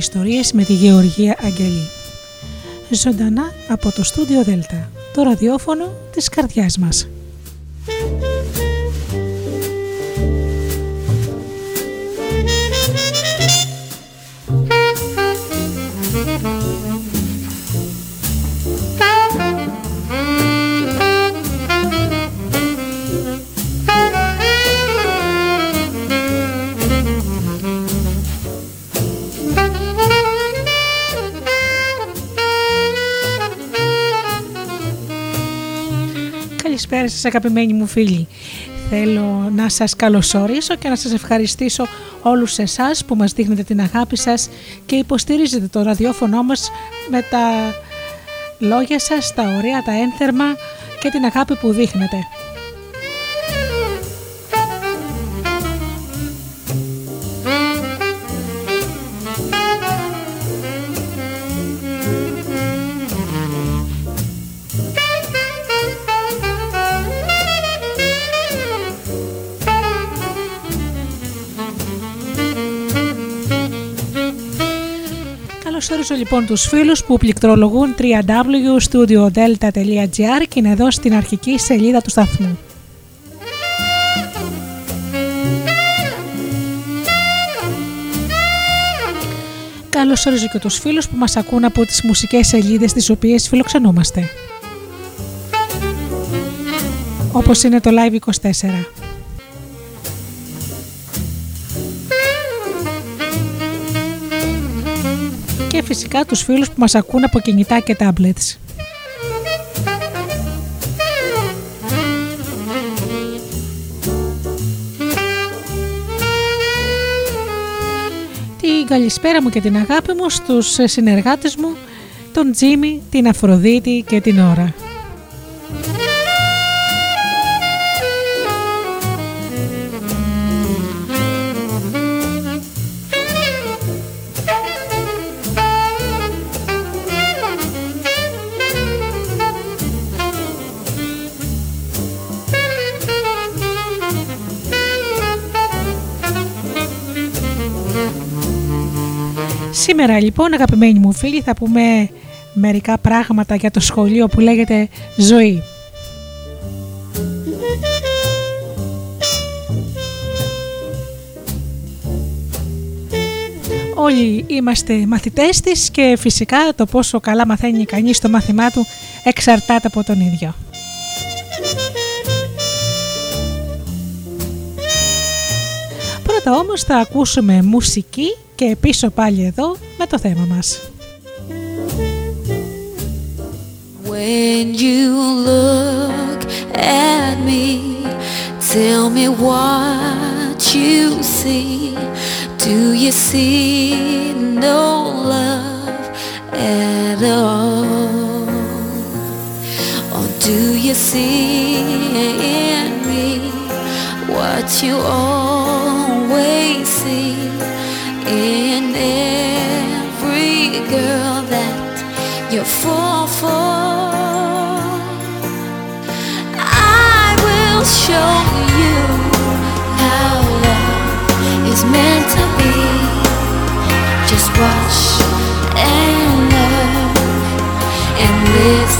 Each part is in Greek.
ιστορίες» με τη Γεωργία Αγγελή. Ζωντανά από το στούντιο Δέλτα, το ραδιόφωνο της καρδιάς μας. Καλησπέρα σας αγαπημένοι μου φίλοι. Θέλω να σας καλωσορίσω και να σας ευχαριστήσω όλους εσάς που μας δείχνετε την αγάπη σας και υποστηρίζετε το ραδιόφωνο μας με τα λόγια σας, τα ωραία, τα ένθερμα και την αγάπη που δείχνετε. Καλωσορίζω λοιπόν τους φίλους που πληκτρολογούν www.studiodelta.gr και είναι εδώ στην αρχική σελίδα του σταθμού. Καλωσορίζω και τους φίλους που μας ακούν από τις μουσικές σελίδες τις οποίες φιλοξενούμαστε. Όπως είναι το Live 24. Φυσικά τους φίλους που μας ακούν από κινητά και tablets. Την καλησπέρα μου και την αγάπη μου στους συνεργάτες μου, τον Τζίμι, την Αφροδίτη και την Ωρα. Σήμερα λοιπόν αγαπημένοι μου φίλοι θα πούμε μερικά πράγματα για το σχολείο που λέγεται ζωή. Όλοι είμαστε μαθητές της και φυσικά το πόσο καλά μαθαίνει κανείς το μάθημά του εξαρτάται από τον ίδιο. Πρώτα όμως θα ακούσουμε μουσική και πίσω πάλι εδώ με το θέμα μας. When you look at me, tell me what you see. Do you see no love at all? Or do you see in me what you always see? in every girl that you fall for. I will show you how love is meant to be. Just watch and learn and listen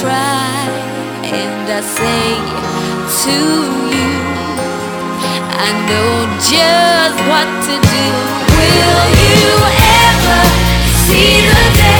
try, and I say to you, I know just what to do. Will you ever see the day?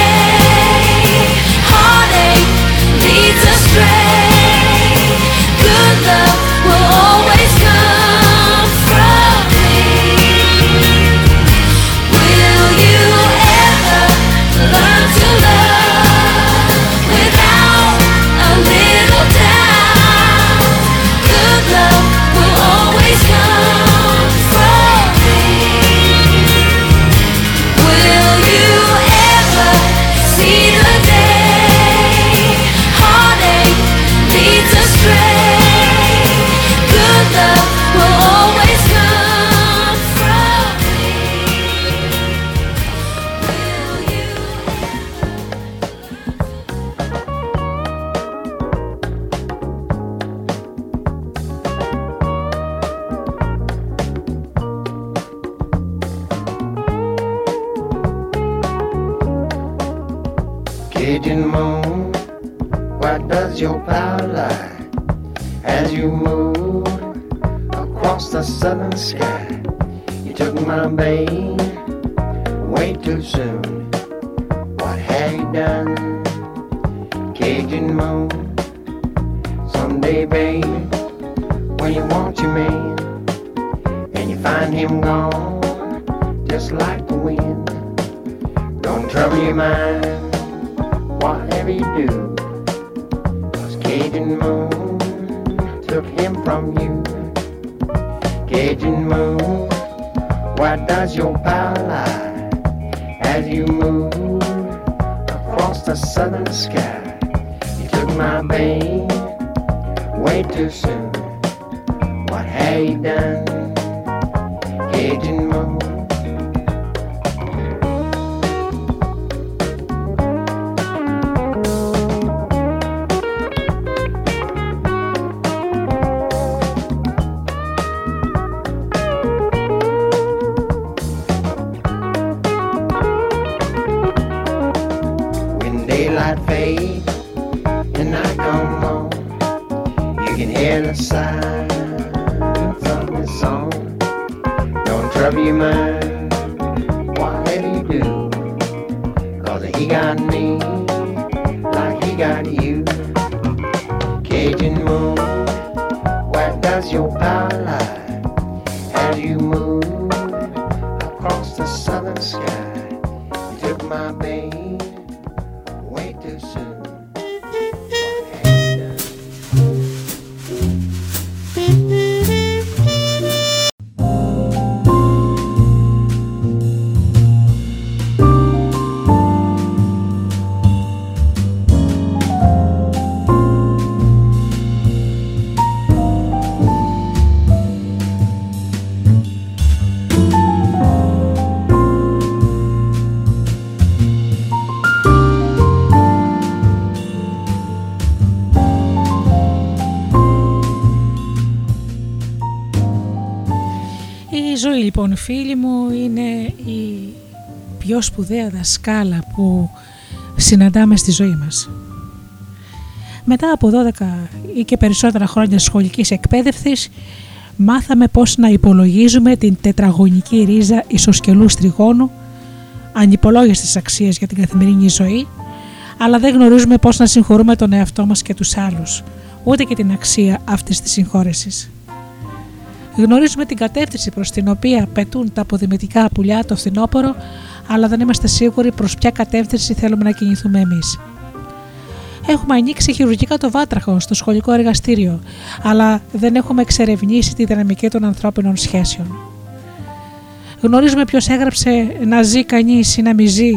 Η ζωή λοιπόν φίλοι μου είναι η πιο σπουδαία δασκάλα που συναντάμε στη ζωή μας. Μετά από 12 ή και περισσότερα χρόνια σχολικής εκπαίδευσης μάθαμε πώς να υπολογίζουμε την τετραγωνική ρίζα ισοσκελούς τριγώνου ανυπολόγιστες αξίες για την καθημερινή ζωή αλλά δεν γνωρίζουμε πώς να συγχωρούμε τον εαυτό μας και τους άλλους ούτε και την αξία αυτής της συγχώρεσης. Γνωρίζουμε την κατεύθυνση προς την οποία πετούν τα αποδημητικά πουλιά το φθινόπωρο, αλλά δεν είμαστε σίγουροι προς ποια κατεύθυνση θέλουμε να κινηθούμε εμείς. Έχουμε ανοίξει χειρουργικά το βάτραχο στο σχολικό εργαστήριο, αλλά δεν έχουμε εξερευνήσει τη δυναμική των ανθρώπινων σχέσεων. Γνωρίζουμε ποιος έγραψε να ζει κανείς ή να μη ζει,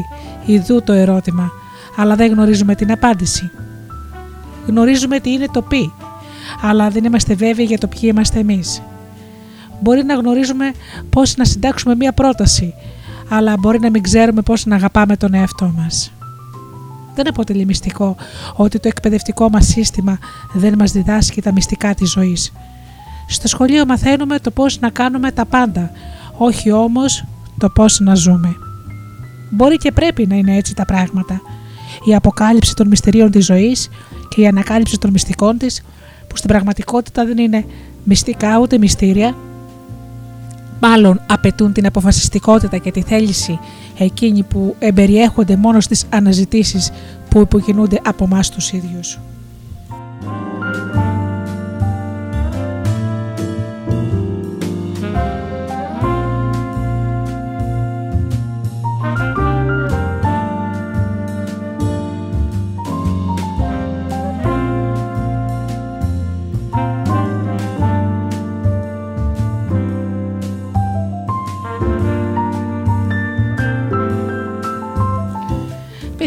ιδού το ερώτημα, αλλά δεν γνωρίζουμε την απάντηση. Γνωρίζουμε τι είναι το πι, αλλά δεν είμαστε βέβαιοι για το ποιοι είμαστε εμείς. Μπορεί να γνωρίζουμε πώς να συντάξουμε μία πρόταση, αλλά μπορεί να μην ξέρουμε πώς να αγαπάμε τον εαυτό μας. Δεν αποτελεί μυστικό ότι το εκπαιδευτικό μας σύστημα δεν μας διδάσκει τα μυστικά της ζωής. Στο σχολείο μαθαίνουμε το πώς να κάνουμε τα πάντα, όχι όμως το πώς να ζούμε. Μπορεί και πρέπει να είναι έτσι τα πράγματα. η αποκάλυψη των μυστηρίων της ζωής και η ανακάλυψη των μυστικών της, που στην πραγματικότητα δεν είναι μυστικά ούτε μυστήρια, μάλλον απαιτούν την αποφασιστικότητα και τη θέληση εκείνοι που εμπεριέχονται μόνο στις αναζητήσεις που υποκινούνται από εμάς τους ίδιους.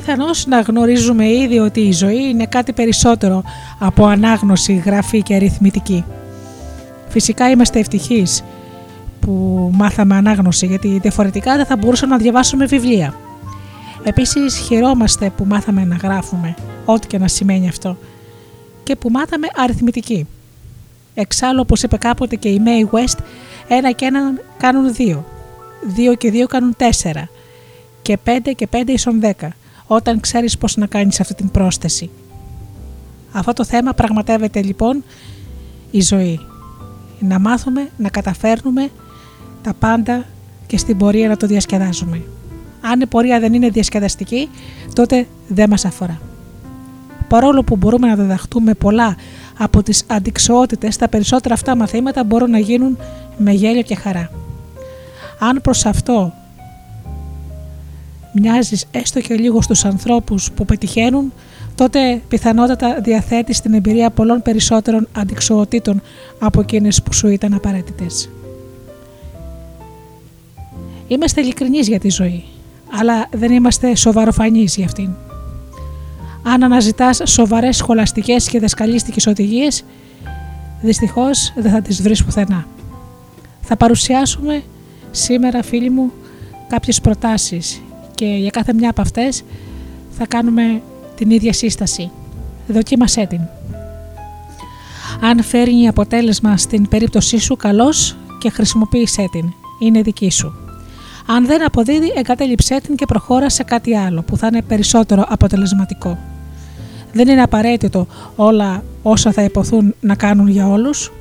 Πιθανώς να γνωρίζουμε ήδη ότι η ζωή είναι κάτι περισσότερο από ανάγνωση, γραφή και αριθμητική. Φυσικά είμαστε ευτυχείς που μάθαμε ανάγνωση γιατί διαφορετικά δεν θα μπορούσαμε να διαβάσουμε βιβλία. Επίσης χαιρόμαστε που μάθαμε να γράφουμε, ό,τι και να σημαίνει αυτό, και που μάθαμε αριθμητική. Εξάλλου όπως είπε κάποτε και η May West, ένα και ένα κάνουν δύο, δύο και δύο κάνουν τέσσερα και πέντε και πέντε ίσον δέκα όταν ξέρεις πώς να κάνεις αυτή την πρόσθεση. Αυτό το θέμα πραγματεύεται λοιπόν η ζωή. Να μάθουμε, να καταφέρνουμε τα πάντα και στην πορεία να το διασκεδάζουμε. Αν η πορεία δεν είναι διασκεδαστική, τότε δεν μας αφορά. Παρόλο που μπορούμε να διδαχτούμε πολλά από τις αντικσοότητες, τα περισσότερα αυτά μαθήματα μπορούν να γίνουν με γέλιο και χαρά. Αν προς αυτό μοιάζεις έστω και λίγο στους ανθρώπους που πετυχαίνουν, τότε πιθανότατα διαθέτεις την εμπειρία πολλών περισσότερων αντικσοοτήτων από εκείνες που σου ήταν απαραίτητες. Είμαστε ειλικρινείς για τη ζωή, αλλά δεν είμαστε σοβαροφανείς για αυτήν. Αν αναζητάς σοβαρές σχολαστικές και δασκαλίστικες οδηγίες, δυστυχώς δεν θα τις βρεις πουθενά. Θα παρουσιάσουμε σήμερα φίλοι μου κάποιες προτάσεις και για κάθε μια από αυτές θα κάνουμε την ίδια σύσταση. Δοκίμασέ την. Αν φέρνει αποτέλεσμα στην περίπτωσή σου, καλώς και χρησιμοποίησέ την. Είναι δική σου. Αν δεν αποδίδει, εγκατέλειψέ την και προχώρα σε κάτι άλλο που θα είναι περισσότερο αποτελεσματικό. Δεν είναι απαραίτητο όλα όσα θα υποθούν να κάνουν για όλους.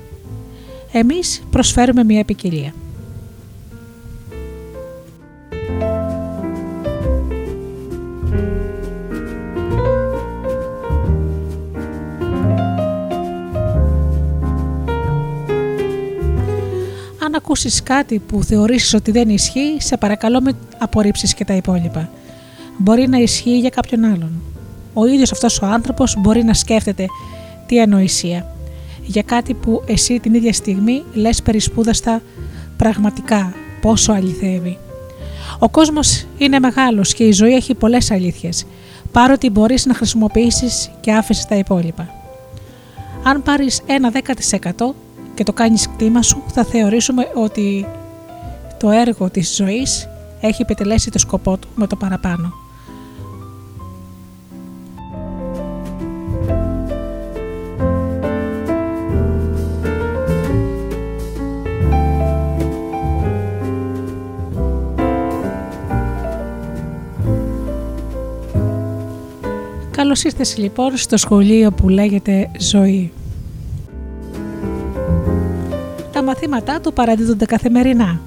Εμείς προσφέρουμε μια ποικιλία. Ακούσεις κάτι που θεωρήσεις ότι δεν ισχύει, σε παρακαλώ με απορρίψεις και τα υπόλοιπα. Μπορεί να ισχύει για κάποιον άλλον. Ο ίδιος αυτός ο άνθρωπος μπορεί να σκέφτεται τι ανοησία. Για κάτι που εσύ την ίδια στιγμή λες περισπούδαστα πραγματικά πόσο αληθεύει. Ο κόσμος είναι μεγάλος και η ζωή έχει πολλές αλήθειες, παρότι μπορείς να χρησιμοποιήσεις και άφησες τα υπόλοιπα. Αν πάρεις ένα 10% και το κάνεις κτήμα σου, θα θεωρήσουμε ότι το έργο της ζωής έχει επιτελέσει το σκοπό του με το παραπάνω. Καλώς ήρθες λοιπόν στο σχολείο που λέγεται Ζωή. Μαθήματά του παραδίδονται καθημερινά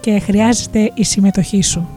και χρειάζεται η συμμετοχή σου.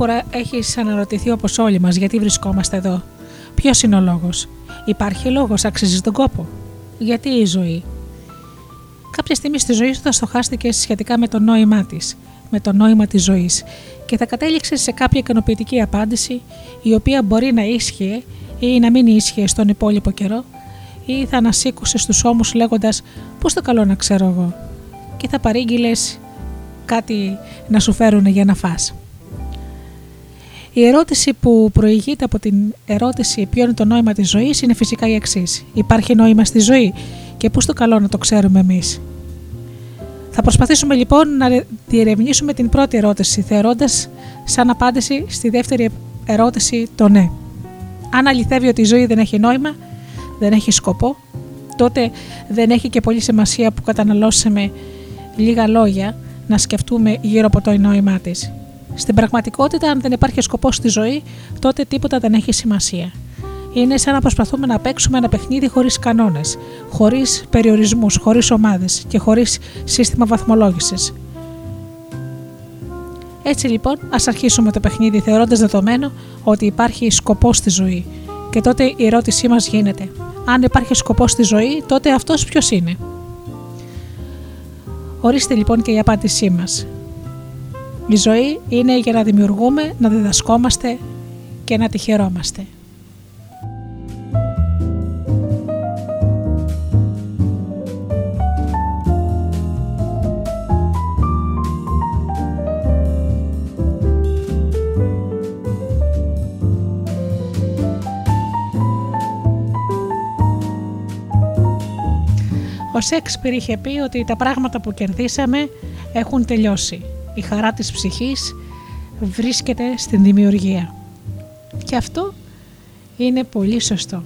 Σίγουρα έχεις αναρωτηθεί όπως όλοι μας γιατί βρισκόμαστε εδώ; Ποιος είναι ο λόγος, Υπάρχει λόγος, αξίζει τον κόπο; Γιατί η ζωή; Κάποια στιγμή στη ζωή σου θα στοχάστηκες σχετικά με το νόημά της, με το νόημα της ζωής και θα κατέληξες σε κάποια ικανοποιητική απάντηση η οποία μπορεί να ίσχυε ή να μην ίσχυε στον υπόλοιπο καιρό, ή θα ανασήκωσε στους ώμους λέγοντας «Πώς το καλό να ξέρω εγώ» και θα παρήγγειλες κάτι να σου φέρουν για να φας. Η ερώτηση που προηγείται από την ερώτηση ποιο είναι το νόημα της ζωής είναι φυσικά η εξής. Υπάρχει νόημα στη ζωή και πώς το καλό να το ξέρουμε εμείς. Θα προσπαθήσουμε λοιπόν να διερευνήσουμε την πρώτη ερώτηση θεωρώντας σαν απάντηση στη δεύτερη ερώτηση το ναι. Αν αληθεύει ότι η ζωή δεν έχει νόημα, δεν έχει σκοπό, τότε δεν έχει και πολύ σημασία που καταναλώσαμε λίγα λόγια να σκεφτούμε γύρω από το νόημά της. Στην πραγματικότητα, αν δεν υπάρχει σκοπός στη ζωή, τότε τίποτα δεν έχει σημασία. Είναι σαν να προσπαθούμε να παίξουμε ένα παιχνίδι χωρίς κανόνες, χωρίς περιορισμούς, χωρίς ομάδες και χωρίς σύστημα βαθμολόγησης. Έτσι λοιπόν, ας αρχίσουμε το παιχνίδι θεωρώντας δεδομένο ότι υπάρχει σκοπός στη ζωή. Και τότε η ερώτησή μας γίνεται: Αν υπάρχει σκοπός στη ζωή, τότε αυτός ποιος είναι; Ορίστε λοιπόν και η απάντησή μας. Η ζωή είναι για να δημιουργούμε, να διδασκόμαστε και να τη χαιρόμαστε. Ο Σέξπιρ είχε πει ότι τα πράγματα που κερδίσαμε έχουν τελειώσει. Η χαρά της ψυχής βρίσκεται στην δημιουργία. Και αυτό είναι πολύ σωστό.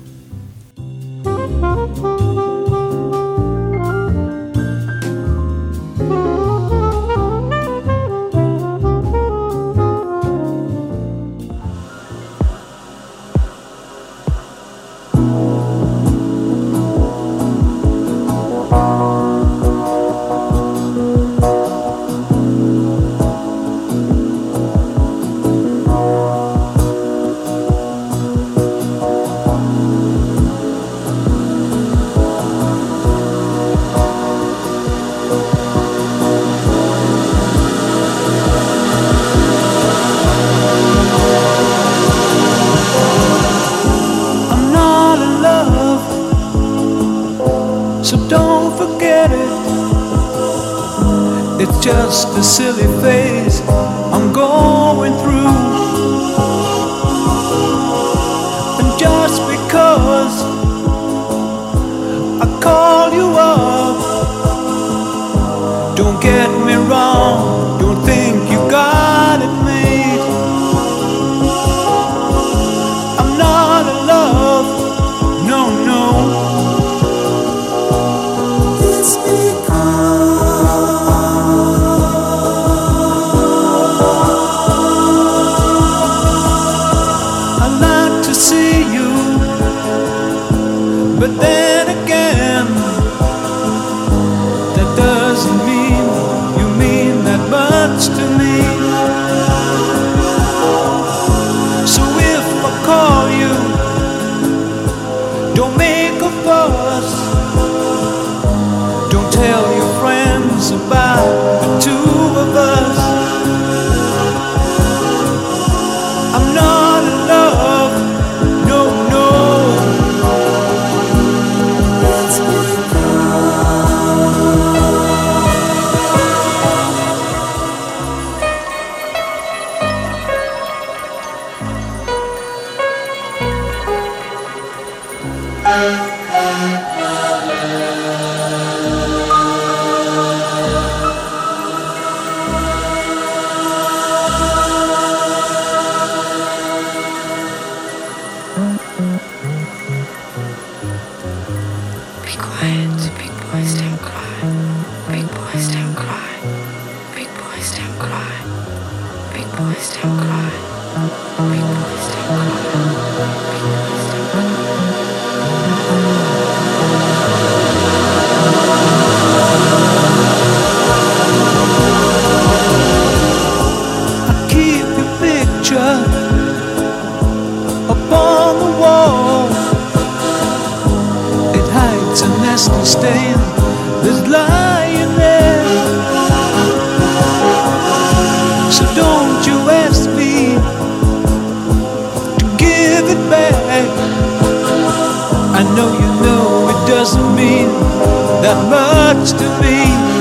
picture upon the wall. It hides a nasty stain that's lying there. So don't you ask me to give it back. I know you know it doesn't mean that much to me.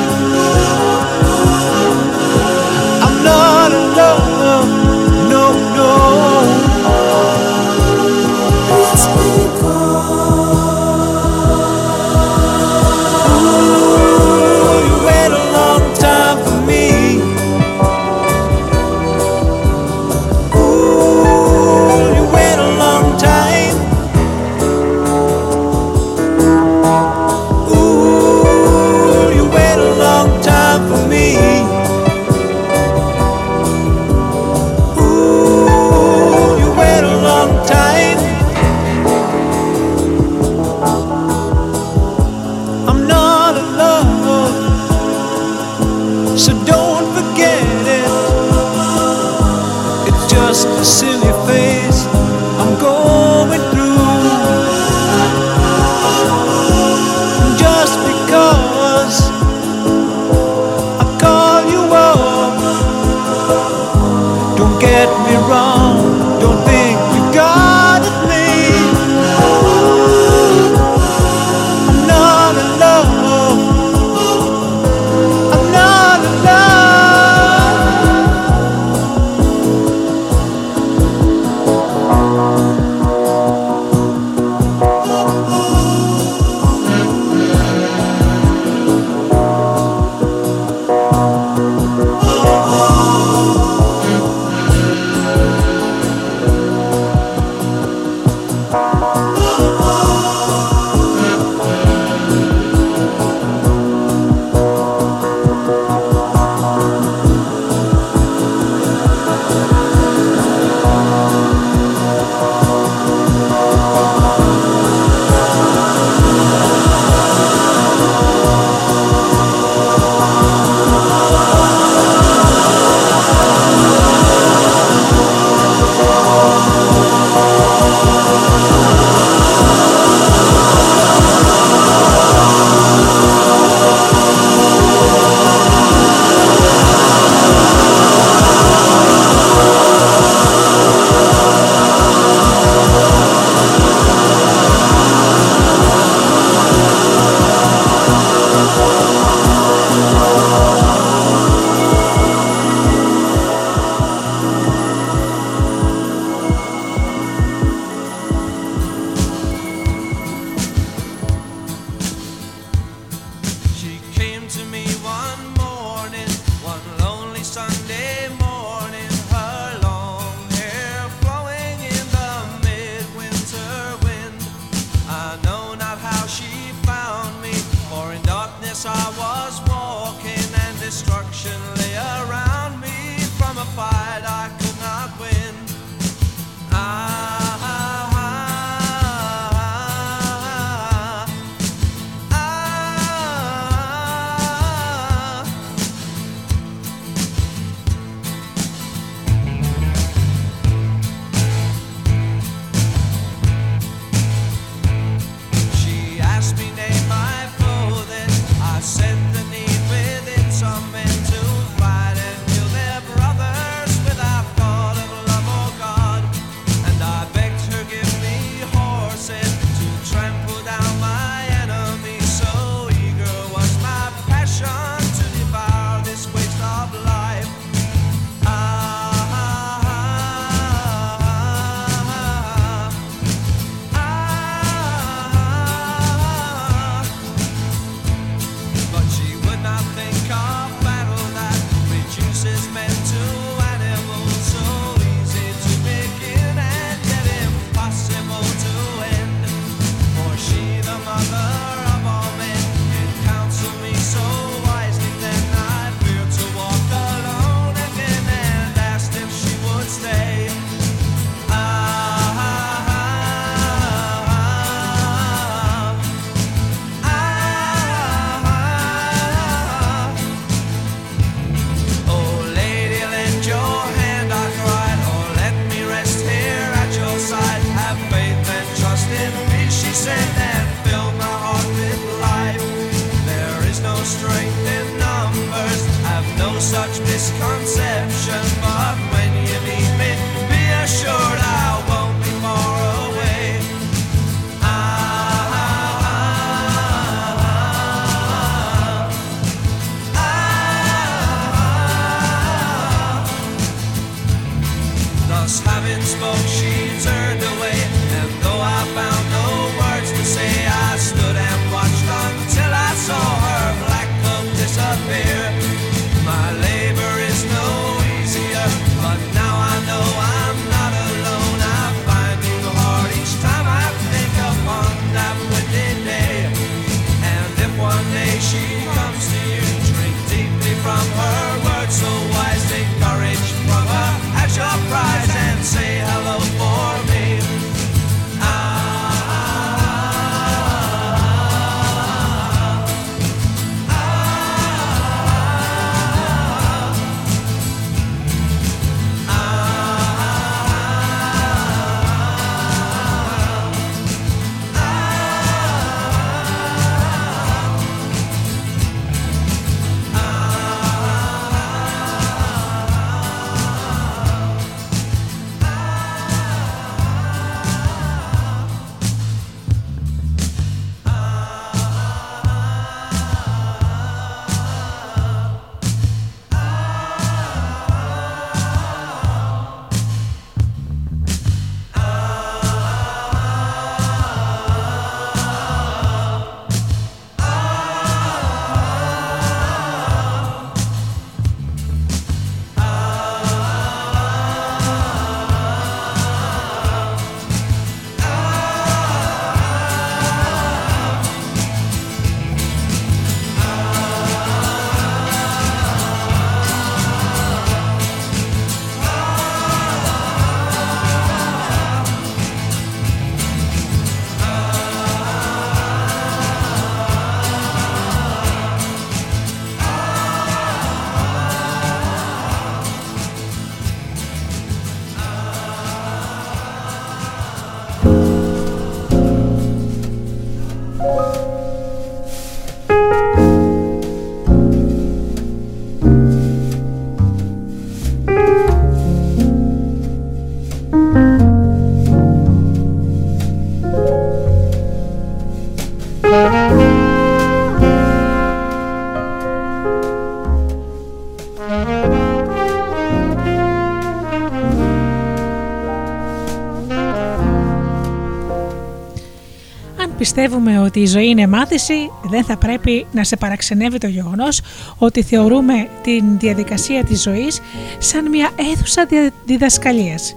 Πιστεύουμε ότι η ζωή είναι μάθηση, δεν θα πρέπει να σε παραξενεύει το γεγονός ότι θεωρούμε την διαδικασία της ζωής σαν μια αίθουσα διδασκαλίας.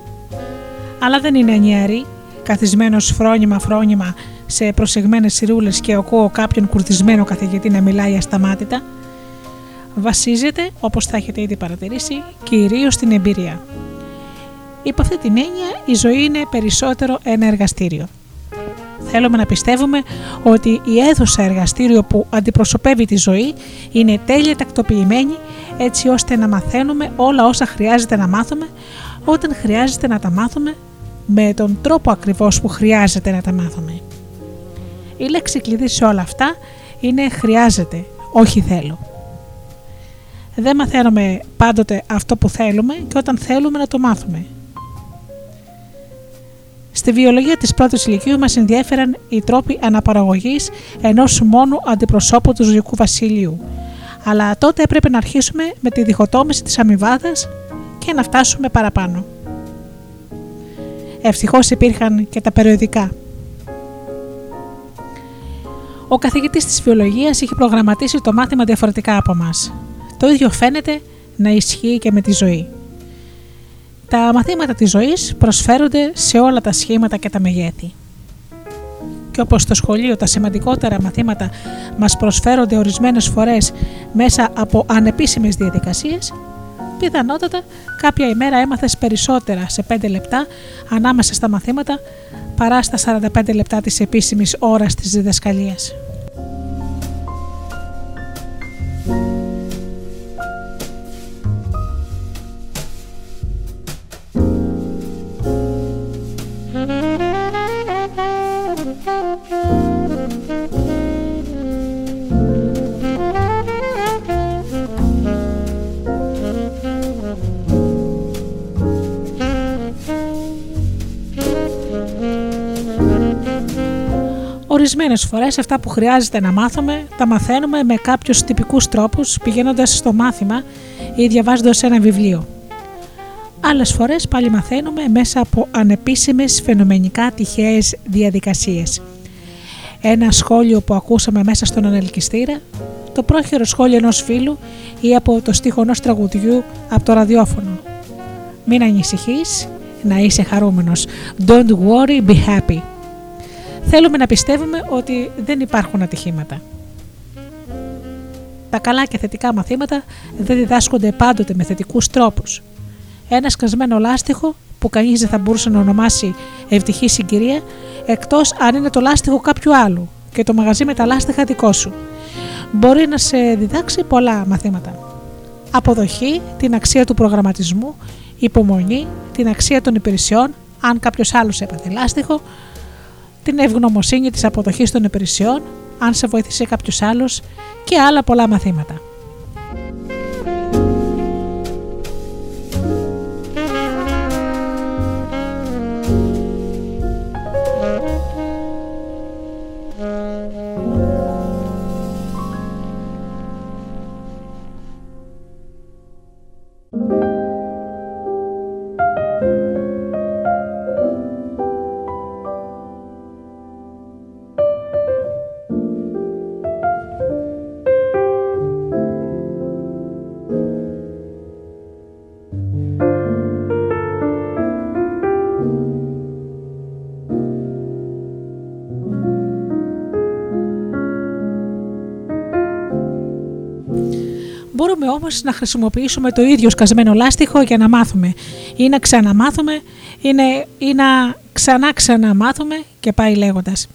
Αλλά δεν είναι νιάρη, καθισμένος φρόνημα-φρόνημα σε προσεγμένες σιρούλες και ακούω κάποιον κουρδισμένο καθηγητή να μιλάει ασταμάτητα. Βασίζεται, όπως θα έχετε ήδη παρατηρήσει, κυρίως στην εμπειρία. Υπό αυτή την έννοια η ζωή είναι περισσότερο ένα εργαστήριο. Θέλουμε να πιστεύουμε ότι η αίθουσα εργαστήριο που αντιπροσωπεύει τη ζωή είναι τέλεια τακτοποιημένη έτσι ώστε να μαθαίνουμε όλα όσα χρειάζεται να μάθουμε όταν χρειάζεται να τα μάθουμε με τον τρόπο ακριβώς που χρειάζεται να τα μάθουμε. Η λέξη κλειδί σε όλα αυτά είναι χρειάζεται, όχι θέλω. Δεν μαθαίνουμε πάντοτε αυτό που θέλουμε και όταν θέλουμε να το μάθουμε. Στη βιολογία της πρώτης ηλικίου μας ενδιέφεραν οι τρόποι αναπαραγωγής ενός μόνου αντιπροσώπου του ζωικού βασιλείου. Αλλά τότε έπρεπε να αρχίσουμε με τη διχοτόμηση της αμοιβάδας και να φτάσουμε παραπάνω. Ευτυχώς υπήρχαν και τα περιοδικά. Ο καθηγητής της βιολογίας είχε προγραμματίσει το μάθημα διαφορετικά από μας. Το ίδιο φαίνεται να ισχύει και με τη ζωή. Τα μαθήματα της ζωής προσφέρονται σε όλα τα σχήματα και τα μεγέθη. Και όπως στο σχολείο τα σημαντικότερα μαθήματα μας προσφέρονται ορισμένες φορές μέσα από ανεπίσημες διαδικασίες, πιθανότατα κάποια ημέρα έμαθες περισσότερα σε 5 λεπτά ανάμεσα στα μαθήματα παρά στα 45 λεπτά της επίσημης ώρας της διδασκαλίας. Ορισμένες φορές αυτά που χρειάζεται να μάθουμε τα μαθαίνουμε με κάποιους τυπικούς τρόπους πηγαίνοντας στο μάθημα ή διαβάζοντας ένα βιβλίο. Άλλες φορές πάλι μαθαίνουμε μέσα από ανεπίσημες φαινομενικά τυχαίες διαδικασίες. Ένα σχόλιο που ακούσαμε μέσα στον ανελκυστήρα, το πρόχειρο σχόλιο ενός φίλου ή από το στίχο ενός τραγουδιού από το ραδιόφωνο. Μην ανησυχείς, να είσαι χαρούμενος. Don't worry, be happy. Θέλουμε να πιστεύουμε ότι δεν υπάρχουν ατυχήματα. Τα καλά και θετικά μαθήματα δεν διδάσκονται πάντοτε με θετικούς τρόπους ένα σκασμένο λάστιχο που κανείς δεν θα μπορούσε να ονομάσει ευτυχή συγκυρία, εκτός αν είναι το λάστιχο κάποιου άλλου και το μαγαζί με τα λάστιχα δικό σου. Μπορεί να σε διδάξει πολλά μαθήματα. Αποδοχή, την αξία του προγραμματισμού, υπομονή, την αξία των υπηρεσιών, αν κάποιος άλλος έπαθε λάστιχο, την ευγνωμοσύνη της αποδοχής των υπηρεσιών, αν σε βοήθησε κάποιος άλλος και άλλα πολλά μαθήματα. Μπορούμε όμως να χρησιμοποιήσουμε το ίδιο σκασμένο λάστιχο για να μάθουμε ή να ξαναμάθουμε είναι, ή να ξανά ξαναμάθουμε και πάει λέγοντας.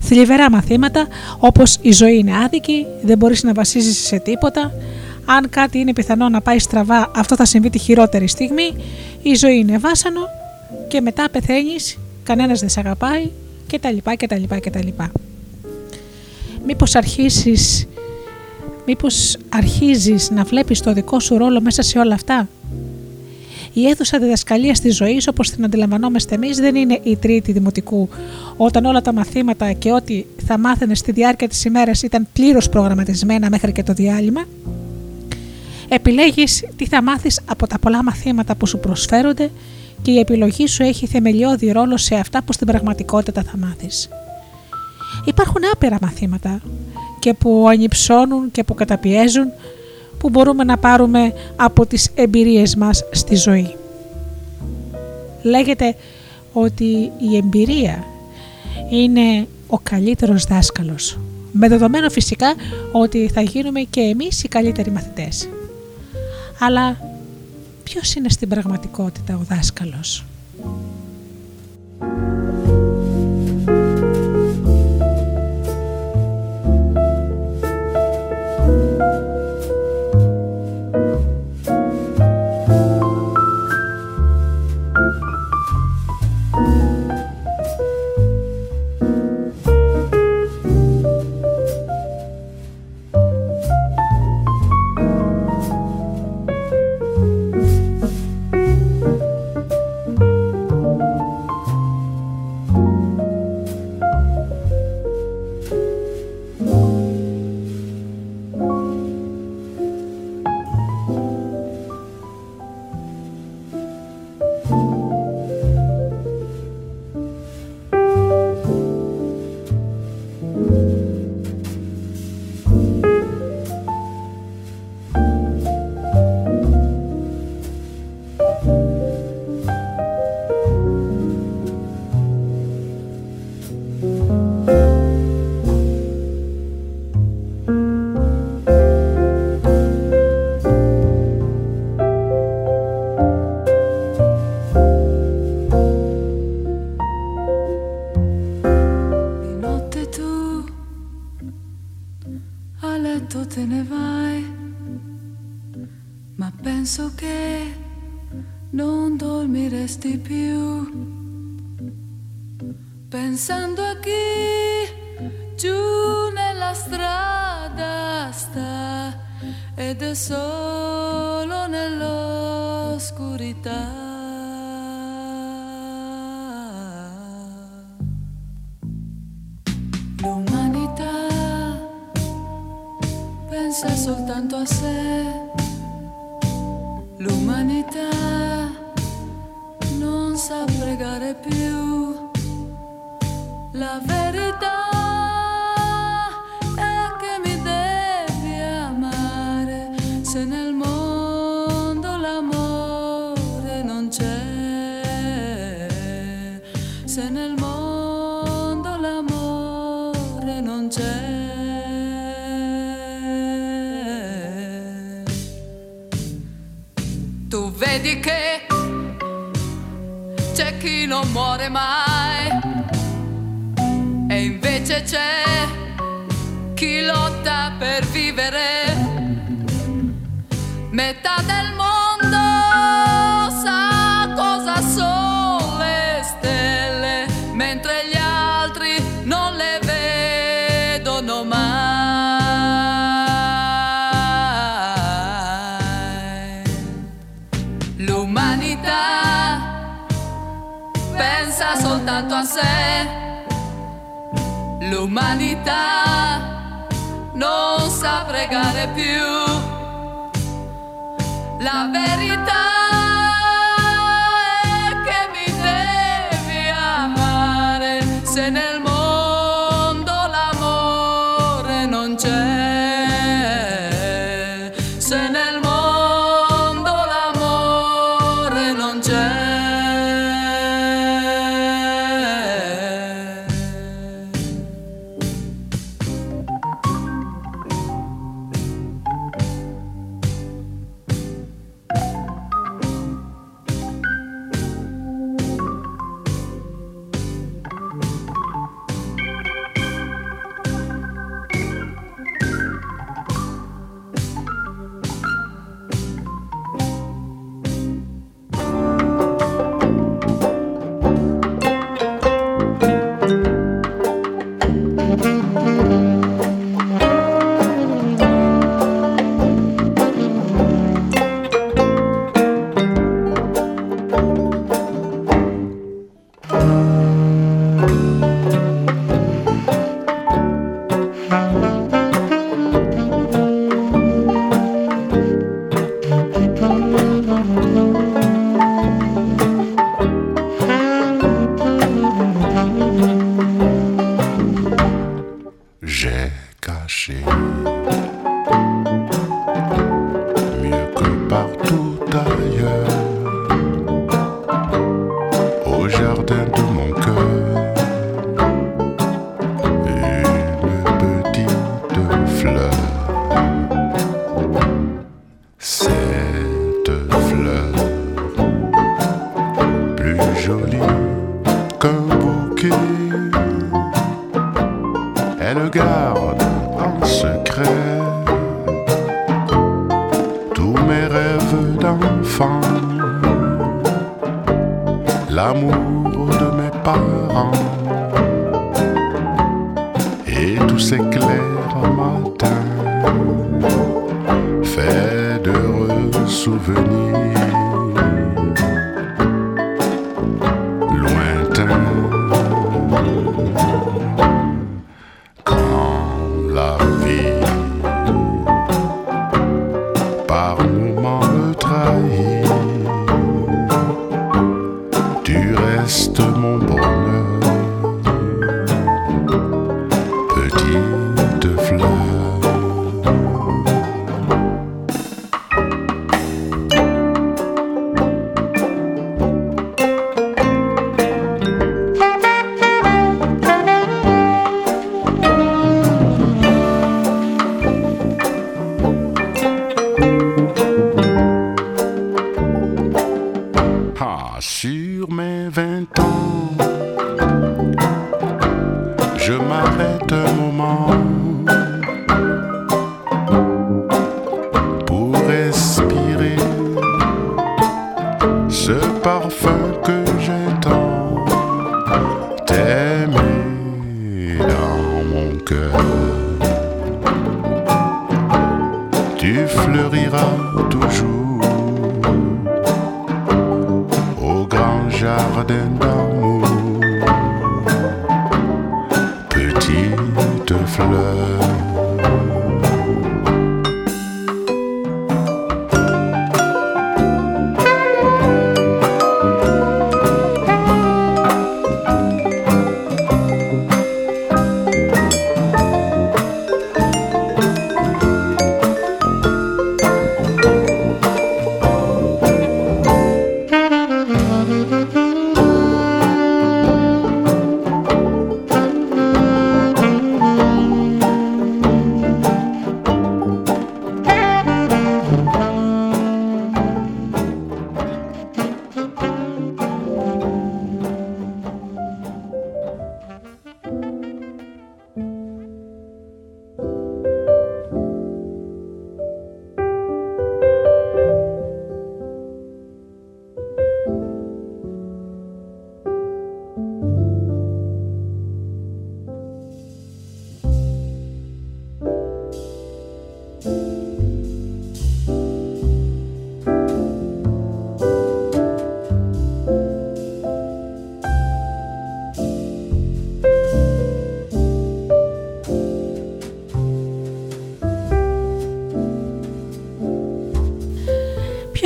Θλιβερά μαθήματα όπως η ζωή είναι άδικη, δεν μπορείς να βασίζεις σε τίποτα, αν κάτι είναι πιθανό να πάει στραβά αυτό θα συμβεί τη χειρότερη στιγμή, η ζωή είναι βάσανο και μετά πεθαίνεις, κανένας δεν σε αγαπάει κτλ. κτλ, κτλ. Μήπως αρχίσεις Μήπως αρχίζεις να βλέπεις το δικό σου ρόλο μέσα σε όλα αυτά; Η αίθουσα διδασκαλίας της ζωής, όπως την αντιλαμβανόμαστε εμείς, δεν είναι η τρίτη δημοτικού, όταν όλα τα μαθήματα και ό,τι θα μάθαινες στη διάρκεια της ημέρας ήταν πλήρως προγραμματισμένα μέχρι και το διάλειμμα. Επιλέγεις τι θα μάθεις από τα πολλά μαθήματα που σου προσφέρονται και η επιλογή σου έχει θεμελιώδη ρόλο σε αυτά που στην πραγματικότητα θα μάθεις. Υπάρχουν άπειρα μαθήματα και που ανυψώνουν και που καταπιέζουν που μπορούμε να πάρουμε από τις εμπειρίες μας στη ζωή. Λέγεται ότι η εμπειρία είναι ο καλύτερος δάσκαλος. Με δεδομένο φυσικά ότι θα γίνουμε και εμείς οι καλύτεροι μαθητές. Αλλά ποιος είναι στην πραγματικότητα ο δάσκαλος; dormiresti più. Pensando a chi giù nella strada sta ed è solo nell'oscurità. L'umanità pensa soltanto a sé. Muore mai e invece c'è chi lotta per vivere. L'umanità non sa pregare più. La verità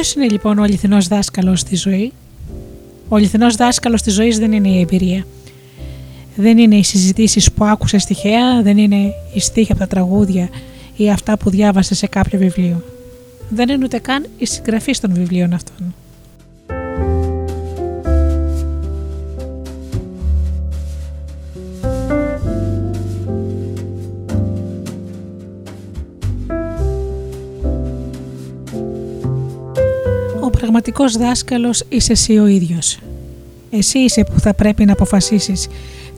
Ποιος είναι λοιπόν ο αληθινός δάσκαλος στη ζωή, Ο αληθινός δάσκαλος της ζωής δεν είναι η εμπειρία. Δεν είναι οι συζητήσεις που άκουσε τυχαία, δεν είναι οι στίχοι από τα τραγούδια ή αυτά που διάβασε σε κάποιο βιβλίο. Δεν είναι ούτε καν η συγγραφή των βιβλίων πραγματικός δάσκαλος είσαι εσύ ο ίδιος. Εσύ είσαι που θα πρέπει να αποφασίσεις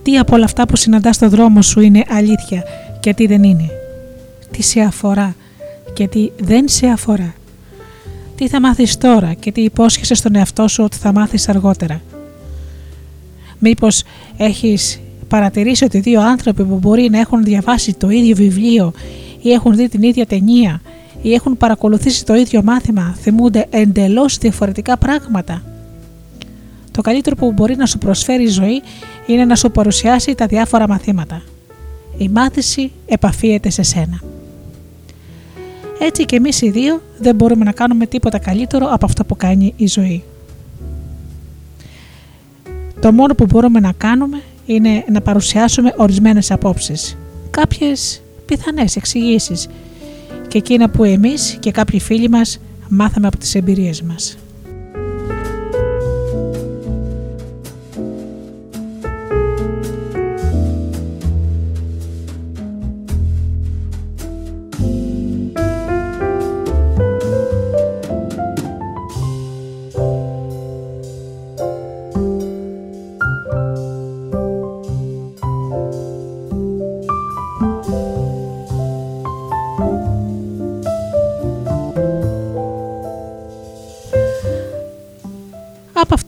τι από όλα αυτά που συναντάς στο δρόμο σου είναι αλήθεια και τι δεν είναι. Τι σε αφορά και τι δεν σε αφορά. Τι θα μάθεις τώρα και τι υπόσχεσαι στον εαυτό σου ότι θα μάθεις αργότερα. Μήπως έχεις παρατηρήσει ότι δύο άνθρωποι που μπορεί να έχουν διαβάσει το ίδιο βιβλίο ή έχουν δει την ίδια ταινία ή έχουν παρακολουθήσει το ίδιο μάθημα θυμούνται εντελώς διαφορετικά πράγματα. Το καλύτερο που μπορεί να σου προσφέρει η ζωή είναι να σου παρουσιάσει τα διάφορα μαθήματα. Η μάθηση επαφίεται σε σένα. Έτσι και εμείς οι δύο δεν μπορούμε να κάνουμε τίποτα καλύτερο από αυτό που κάνει η ζωή. Το μόνο που μπορούμε να κάνουμε είναι να παρουσιάσουμε ορισμένες απόψεις, κάποιες πιθανές εξηγήσεις και εκείνα που εμείς και κάποιοι φίλοι μας μάθαμε από τις εμπειρίες μας.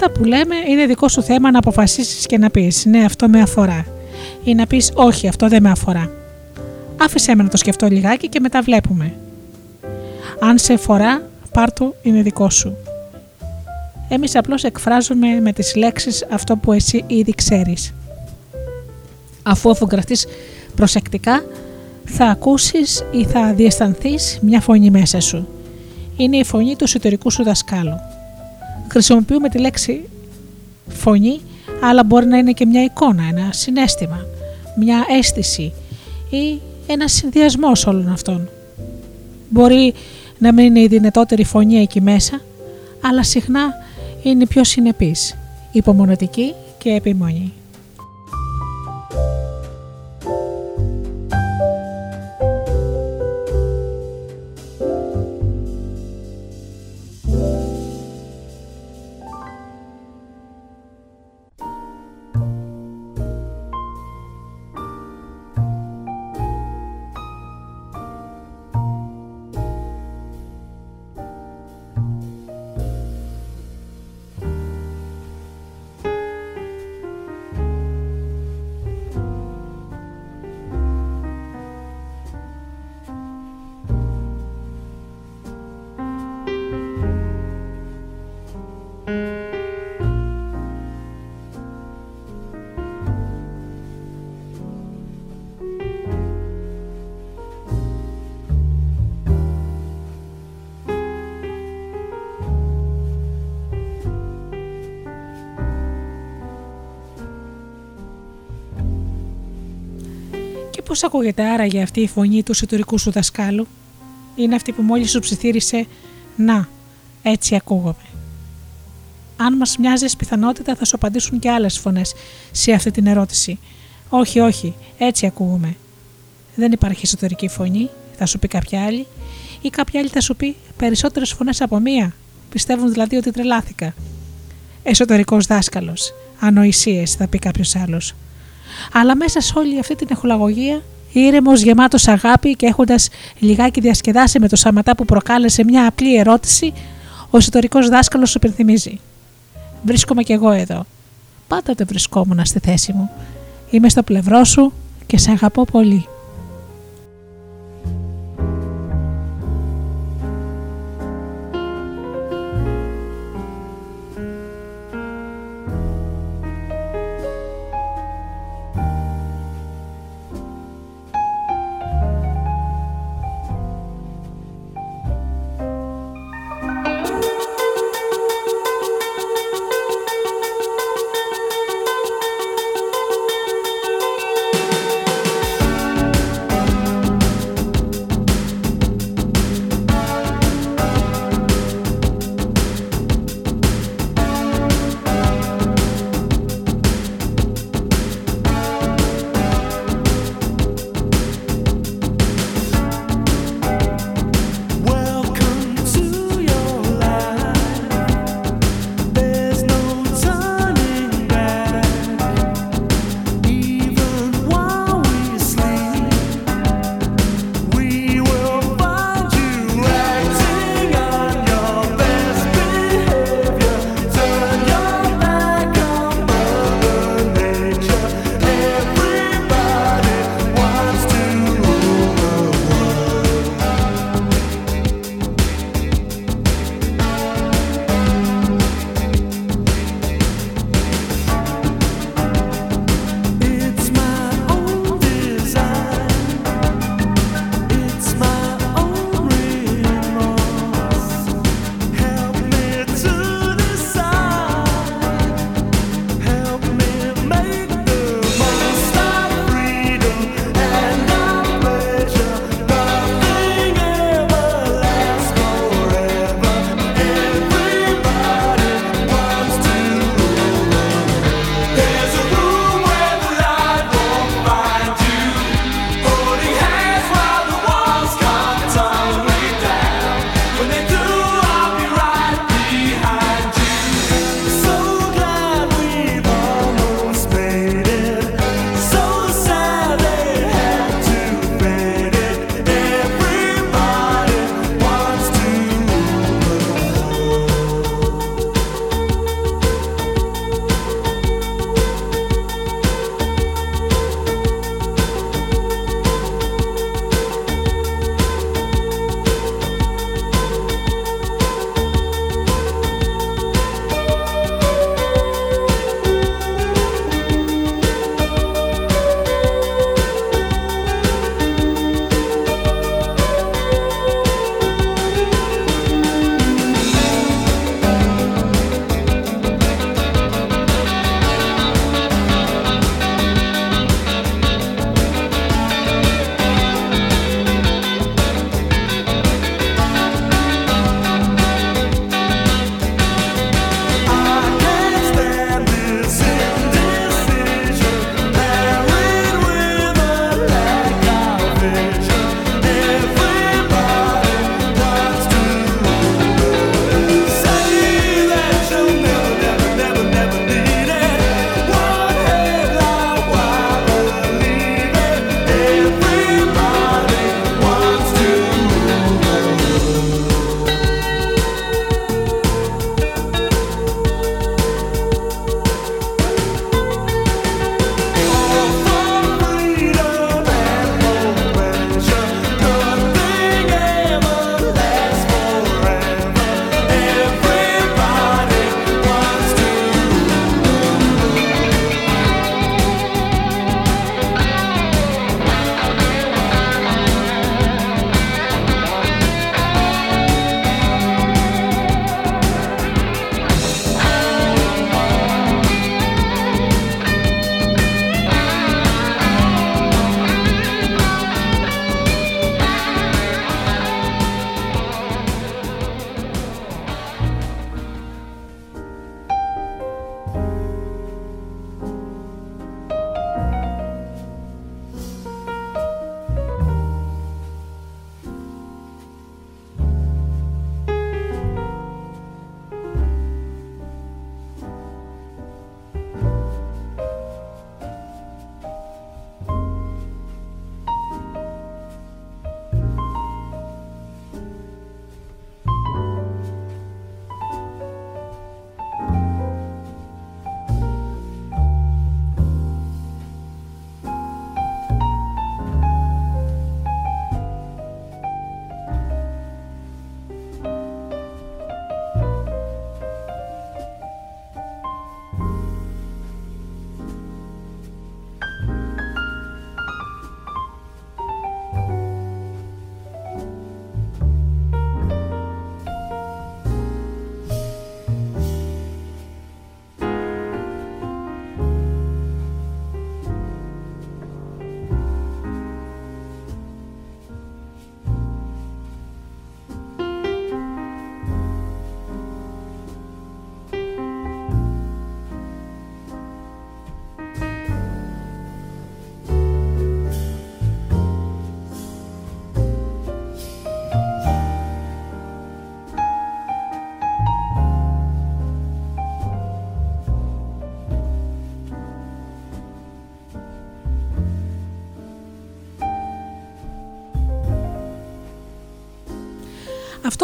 Αυτά που λέμε είναι δικό σου θέμα να αποφασίσεις και να πεις ναι αυτό με αφορά ή να πεις όχι αυτό δεν με αφορά. Άφησέ με να το σκεφτώ λιγάκι και μετά βλέπουμε. Αν σε αφορά πάρ' το είναι δικό σου. Εμείς απλώς εκφράζουμε με τις λέξεις αυτό που εσύ ήδη ξέρεις. Αφού αφογκραστείς προσεκτικά θα ακούσεις ή θα διαισθανθείς μια φωνή μέσα σου. Είναι η φωνή του εσωτερικού σου δασκάλου χρησιμοποιούμε τη λέξη φωνή, αλλά μπορεί να είναι και μια εικόνα, ένα συνέστημα, μια αίσθηση ή ένα συνδυασμό όλων αυτών. Μπορεί να μην είναι η δυνατότερη φωνή εκεί μέσα, αλλά συχνά είναι πιο συνεπής, υπομονωτική και επιμονή. Ακούγεται άραγε αυτή η φωνή του εσωτερικού σου δασκάλου; Είναι αυτή που μόλις σου ψιθύρισε «Να, έτσι ακούγομαι». Αν μας μοιάζεις πιθανότητα θα σου απαντήσουν και άλλες φωνές σε αυτή την ερώτηση. «Όχι, όχι, έτσι ακούγομαι». Δεν υπάρχει εσωτερική φωνή, θα σου πει κάποια άλλη, ή κάποια άλλη θα σου πει περισσότερες φωνές από μία. Πιστεύουν δηλαδή ότι τρελάθηκα. Εσωτερικός δάσκαλος. Ανοησίες θα πει κάποιος άλλος αλλά μέσα σε όλη αυτή την εχολαγωγία, ήρεμος, γεμάτος αγάπη και έχοντας λιγάκι διασκεδάσει με το σαματά που προκάλεσε μια απλή ερώτηση, ο εσωτερικός δάσκαλος σου υπενθυμίζει. Βρίσκομαι κι εγώ εδώ. Πάντοτε βρισκόμουν στη θέση μου. Είμαι στο πλευρό σου και σε αγαπώ πολύ.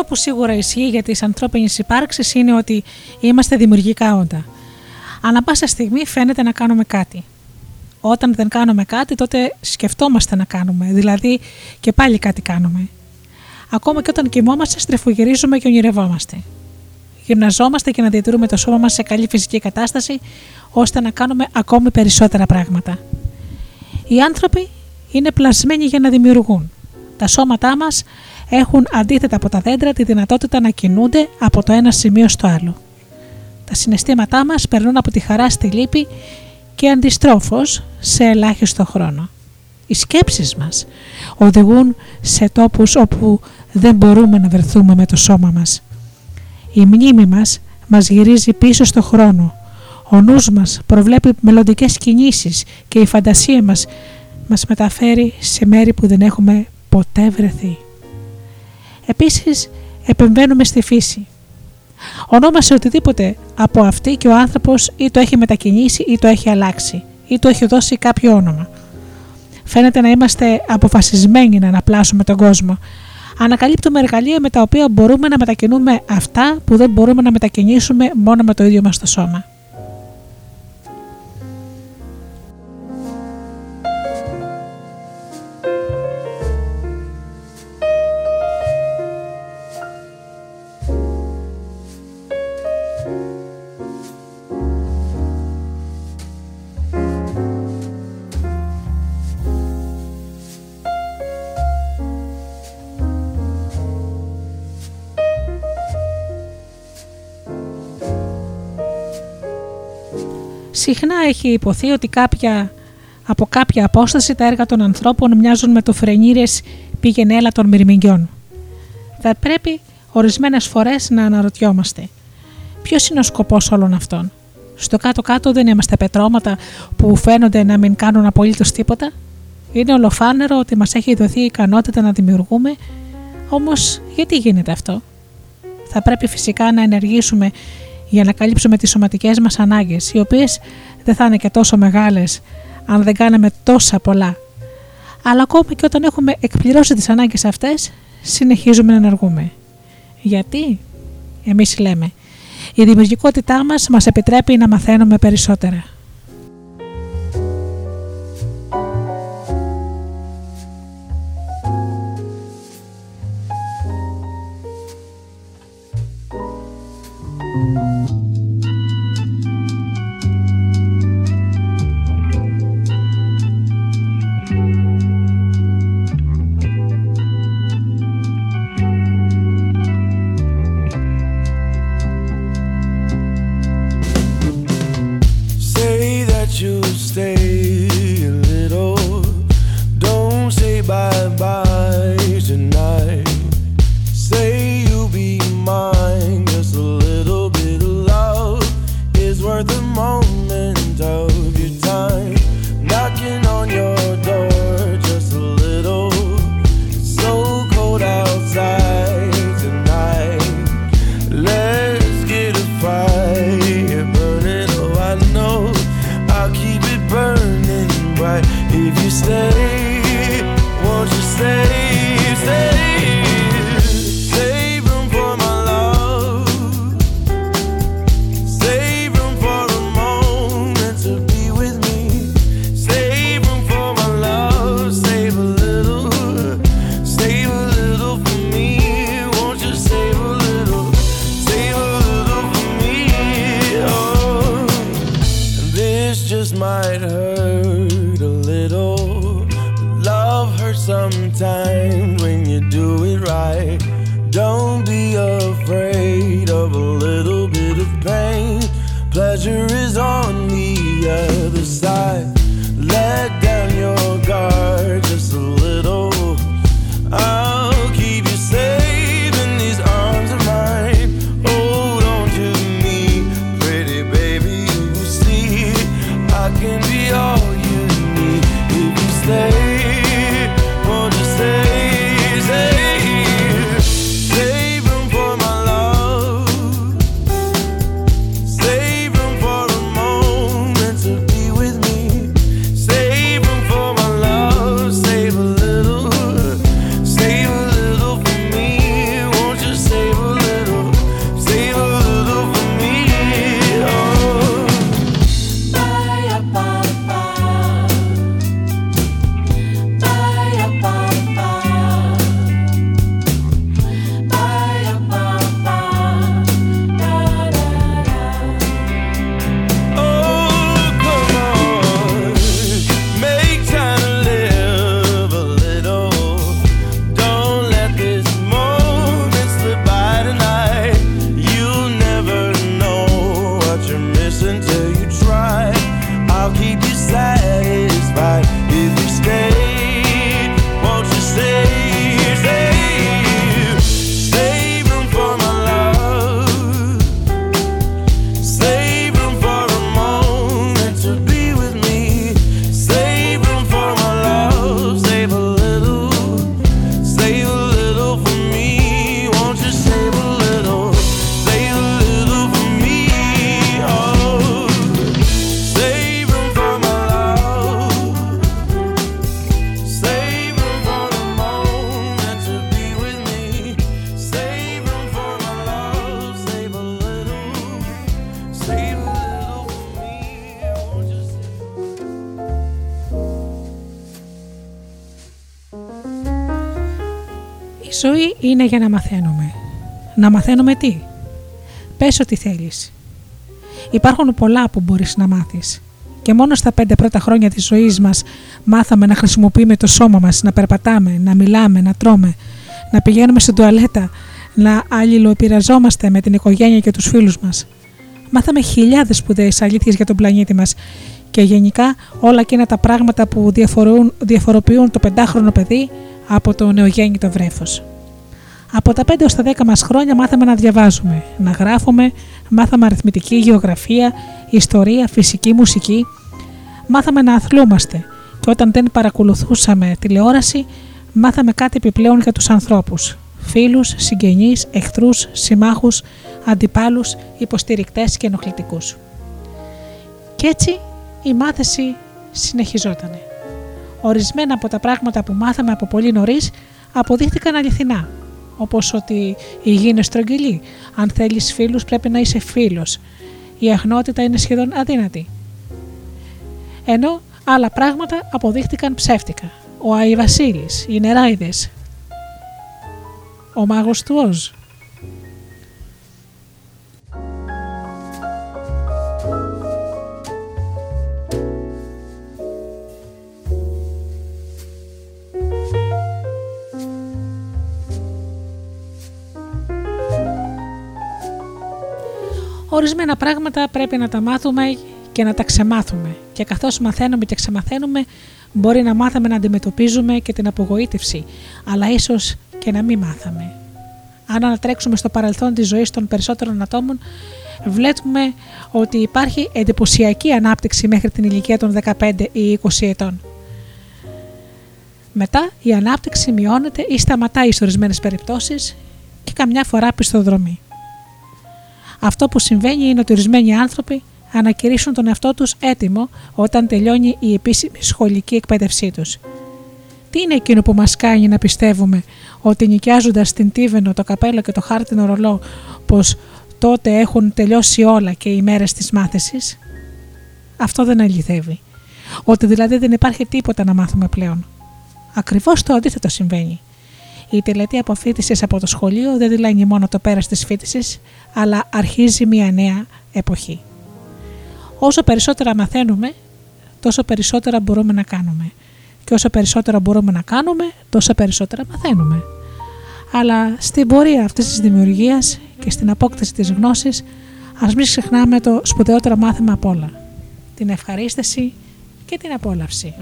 Αυτό που σίγουρα ισχύει για τις ανθρώπινες υπάρξεις είναι ότι είμαστε δημιουργικά όντα. Ανά πάσα στιγμή φαίνεται να κάνουμε κάτι. Όταν δεν κάνουμε κάτι, τότε σκεφτόμαστε να κάνουμε, δηλαδή και πάλι κάτι κάνουμε. Ακόμα και όταν κοιμόμαστε, στρεφογυρίζουμε και ονειρευόμαστε. Γυμναζόμαστε και να διατηρούμε το σώμα μας σε καλή φυσική κατάσταση, ώστε να κάνουμε ακόμη περισσότερα πράγματα. Οι άνθρωποι είναι πλασμένοι για να δημιουργούν. Τα σώματά μας έχουν αντίθετα από τα δέντρα τη δυνατότητα να κινούνται από το ένα σημείο στο άλλο. Τα συναισθήματά μας περνούν από τη χαρά στη λύπη και αντιστρόφως σε ελάχιστο χρόνο. Οι σκέψεις μας οδηγούν σε τόπους όπου δεν μπορούμε να βρεθούμε με το σώμα μας. Η μνήμη μας μας γυρίζει πίσω στο χρόνο. Ο νους μας προβλέπει μελλοντικές κινήσεις και η φαντασία μας μας μεταφέρει σε μέρη που δεν έχουμε ποτέ βρεθεί. Επίσης επεμβαίνουμε στη φύση. Ονόμασε οτιδήποτε από αυτή και ο άνθρωπος ή το έχει μετακινήσει ή το έχει αλλάξει ή το έχει δώσει κάποιο όνομα. Φαίνεται να είμαστε αποφασισμένοι να αναπλάσουμε τον κόσμο. Ανακαλύπτουμε εργαλεία με τα οποία μπορούμε να μετακινούμε αυτά που δεν μπορούμε να μετακινήσουμε μόνο με το ίδιο μας το σώμα. Συχνά έχει υποθεί ότι κάποια, από κάποια απόσταση τα έργα των ανθρώπων μοιάζουν με το φρενήρες πήγαινε των μυρμηγκιών. Θα πρέπει ορισμένες φορές να αναρωτιόμαστε ποιος είναι ο σκοπός όλων αυτών; Στο κάτω-κάτω δεν είμαστε πετρώματα που φαίνονται να μην κάνουν απολύτως τίποτα; Είναι ολοφάνερο ότι μας έχει δοθεί η ικανότητα να δημιουργούμε, όμως γιατί γίνεται αυτό; Θα πρέπει φυσικά να ενεργήσουμε για να καλύψουμε τις σωματικές μας ανάγκες, οι οποίες δεν θα είναι και τόσο μεγάλες αν δεν κάναμε τόσα πολλά. Αλλά ακόμη και όταν έχουμε εκπληρώσει τις ανάγκες αυτές, συνεχίζουμε να ενεργούμε. Γιατί; Εμείς λέμε. Η δημιουργικότητά μας μας επιτρέπει να μαθαίνουμε περισσότερα. Είναι για να μαθαίνουμε. Να μαθαίνουμε τι; Πες ό,τι θέλεις. Υπάρχουν πολλά που μπορείς να μάθεις. Και μόνο στα πέντε πρώτα χρόνια της ζωής μας μάθαμε να χρησιμοποιούμε το σώμα μας, να περπατάμε, να μιλάμε, να τρώμε, να πηγαίνουμε στην τουαλέτα, να αλληλοεπηρεαζόμαστε με την οικογένεια και τους φίλους μας. Μάθαμε χιλιάδες σπουδαίες αλήθειες για τον πλανήτη μας και γενικά όλα εκείνα τα πράγματα που διαφορούν- διαφοροποιούν το πεντάχρονο παιδί από το νεογέννητο βρέφος. Από τα 5 έως τα 10 μας χρόνια μάθαμε να διαβάζουμε, να γράφουμε, μάθαμε αριθμητική, γεωγραφία, ιστορία, φυσική, μουσική. Μάθαμε να αθλούμαστε και όταν δεν παρακολουθούσαμε τηλεόραση μάθαμε κάτι επιπλέον για τους ανθρώπους. Φίλους, συγγενείς, εχθρούς, συμμάχους, αντιπάλους, υποστηρικτές και ενοχλητικούς. Και έτσι η μάθηση συνεχιζότανε. Ορισμένα από τα πράγματα που μάθαμε από πολύ νωρίς αποδείχτηκαν αληθινά. Όπως ότι η γη είναι στρογγυλή. Αν θέλεις φίλους, πρέπει να είσαι φίλος. Η αγνότητα είναι σχεδόν αδύνατη. Ενώ άλλα πράγματα αποδείχτηκαν ψεύτικα. Ο Άι Βασίλης, οι νεράιδες, ο μάγος του Όζ. Ορισμένα πράγματα πρέπει να τα μάθουμε και να τα ξεμάθουμε. Και καθώς μαθαίνουμε και ξεμαθαίνουμε, μπορεί να μάθαμε να αντιμετωπίζουμε και την απογοήτευση, αλλά ίσως και να μην μάθαμε. Αν ανατρέξουμε στο παρελθόν της ζωής των περισσότερων ατόμων, βλέπουμε ότι υπάρχει εντυπωσιακή ανάπτυξη μέχρι την ηλικία των 15 ή 20 ετών. Μετά η ανάπτυξη μειώνεται ή σταματάει σε ορισμένες περιπτώσεις και καμιά φορά πιστοδρομεί. Αυτό που συμβαίνει είναι ότι ορισμένοι άνθρωποι ανακηρύσουν τον εαυτό τους έτοιμο όταν τελειώνει η επίσημη σχολική εκπαίδευσή τους. Τι είναι εκείνο που μας κάνει να πιστεύουμε ότι νοικιάζοντας την Τίβενο, το καπέλο και το χάρτινο ρολό πως τότε έχουν τελειώσει όλα και οι μέρες της μάθησης; Αυτό δεν αληθεύει. Ότι δηλαδή δεν υπάρχει τίποτα να μάθουμε πλέον. Ακριβώς το αντίθετο συμβαίνει. Η τελετή αποφύτησης από το σχολείο δεν δηλώνει μόνο το πέρας της φίτησης, αλλά αρχίζει μια νέα εποχή. Όσο περισσότερα μαθαίνουμε, τόσο περισσότερα μπορούμε να κάνουμε. Και όσο περισσότερα μπορούμε να κάνουμε, τόσο περισσότερα μαθαίνουμε. Αλλά στην πορεία αυτής της δημιουργίας και στην απόκτηση της γνώσης, ας μην ξεχνάμε το σπουδαιότερο μάθημα απ' όλα. Την ευχαρίστηση και την απόλαυση.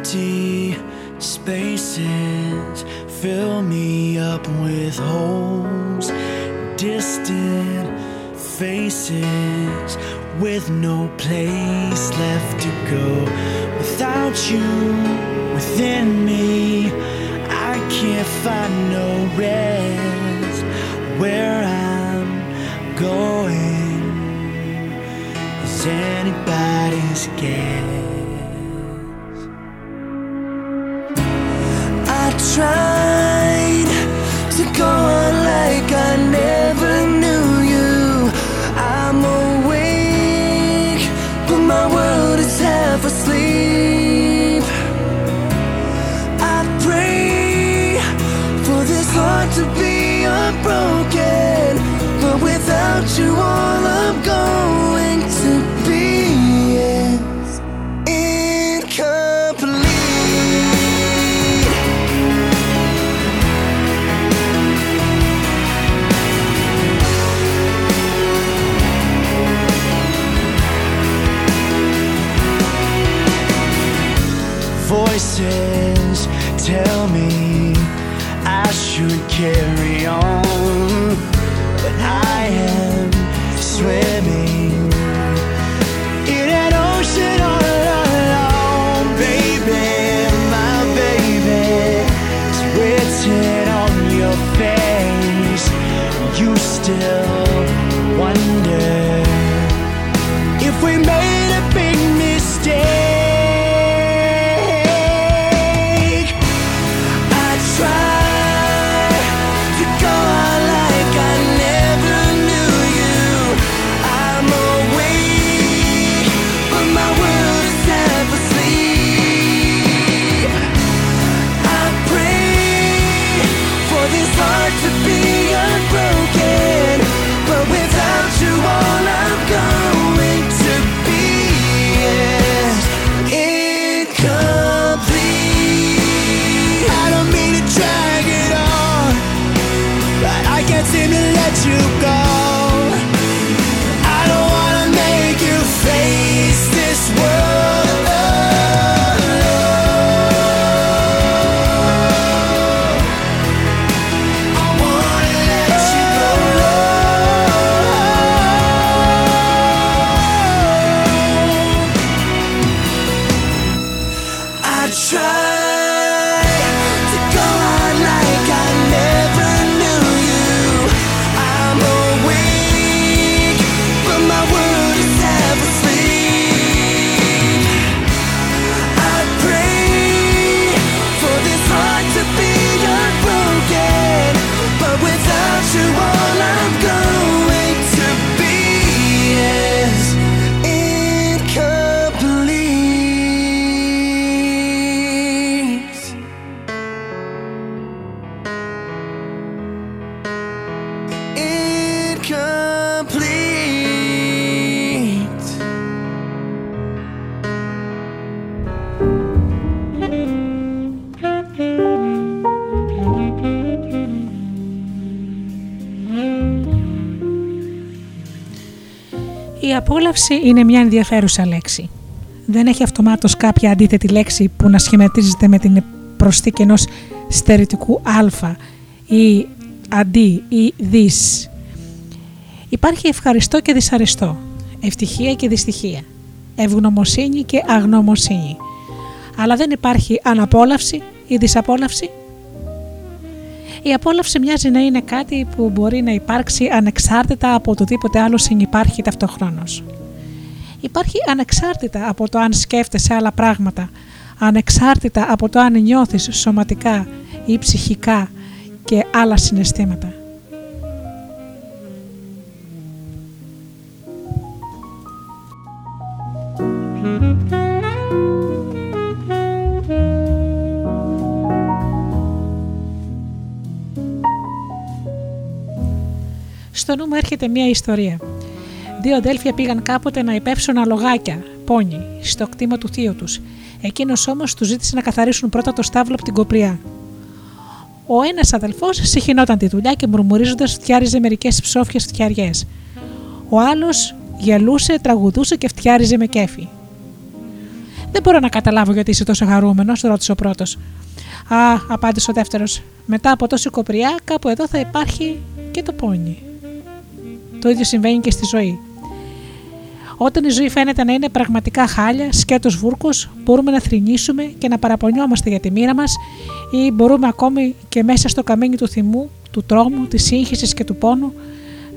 Empty spaces fill me up with holes. Distant faces with no place left to go. Without you within me, I can't find no rest. Where I'm going is anybody's guess. Tried to go on like I never carry on, but I am swimming in an ocean all alone, baby. My baby is written on your face. You still wonder if we made a big mistake. Απόλαυση είναι μια ενδιαφέρουσα λέξη. Δεν έχει αυτομάτως κάποια αντίθετη λέξη που να σχηματίζεται με την προσθήκη ενός στερητικού α ή αντί ή δις. Υπάρχει ευχαριστώ και δυσαρεστώ, ευτυχία και δυστυχία, ευγνωμοσύνη και αγνωμοσύνη. Αλλά δεν υπάρχει αναπόλαυση ή δυσαπόλαυση. Η απόλαυση μοιάζει να είναι κάτι που μπορεί να υπάρξει ανεξάρτητα από οτιδήποτε άλλο συνυπάρχει ταυτοχρόνως. Υπάρχει ανεξάρτητα από το αν σκέφτεσαι άλλα πράγματα, ανεξάρτητα από το αν νιώθεις σωματικά ή ψυχικά και άλλα συναισθήματα. Στο νου μου έρχεται μια ιστορία. Δύο αδέλφια πήγαν κάποτε να υπέψουν αλογάκια, πόνι, στο κτήμα του θείου τους. Εκείνος όμως τους ζήτησε να καθαρίσουν πρώτα το στάβλο από την κοπριά. Ο ένας αδελφός συχινόταν τη δουλειά και μουρμουρίζοντας φτιάριζε μερικές ψόφιες φτιαριές. Ο άλλος γελούσε, τραγουδούσε και φτιάριζε με κέφι. Δεν μπορώ να καταλάβω γιατί είσαι τόσο χαρούμενος, ρώτησε ο πρώτος. Α, απάντησε ο δεύτερος. Μετά από τόση κοπριά, κάπου εδώ θα υπάρχει και το πόνι. Το ίδιο συμβαίνει και στη ζωή. Όταν η ζωή φαίνεται να είναι πραγματικά χάλια, σκέτος βούρκος, μπορούμε να θρυνήσουμε και να παραπονιόμαστε για τη μοίρα μας ή μπορούμε ακόμη και μέσα στο καμίνι του θυμού, του τρόμου, της σύγχυσης και του πόνου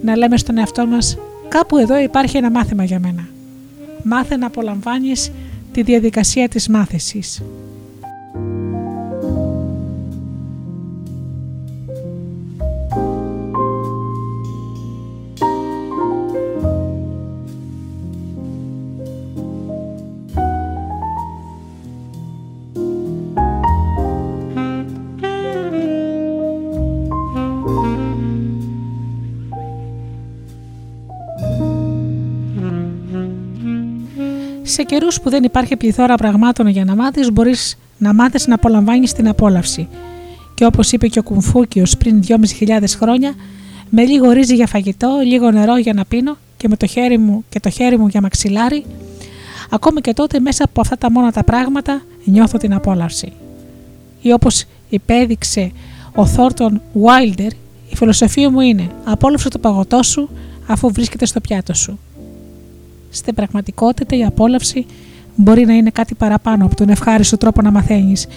να λέμε στον εαυτό μας «Κάπου εδώ υπάρχει ένα μάθημα για μένα». Μάθε να απολαμβάνεις τη διαδικασία της μάθησης. Σε καιρούς που δεν υπάρχει πληθώρα πραγμάτων για να μάθεις, μπορείς να μάθεις να απολαμβάνεις την απόλαυση. Και όπως είπε και ο Κουμφούκιος πριν 2.500 χρόνια, με λίγο ρύζι για φαγητό, λίγο νερό για να πίνω και με το χέρι μου και το χέρι μου για μαξιλάρι, ακόμη και τότε μέσα από αυτά τα μόνα τα πράγματα νιώθω την απόλαυση. Ή όπως υπέδειξε ο Θόρτον Βάιλντερ, η φιλοσοφία μου είναι απόλαυσε το παγωτό σου αφού βρίσκεται στο πιάτο σου. Στην πραγματικότητα η απόλαυση μπορεί να είναι κάτι παραπάνω από τον ευχάριστο τρόπο να μαθαίνεις.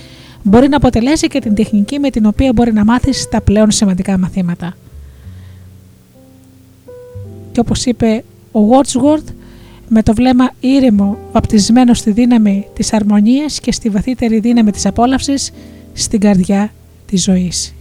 Μπορεί να αποτελέσει και την τεχνική με την οποία μπορεί να μάθεις τα πλέον σημαντικά μαθήματα. Και όπως είπε ο Wordsworth, με το βλέμμα ήρεμο, βαπτισμένο στη δύναμη της αρμονίας και στη βαθύτερη δύναμη της απόλαυσης, στην καρδιά της ζωής.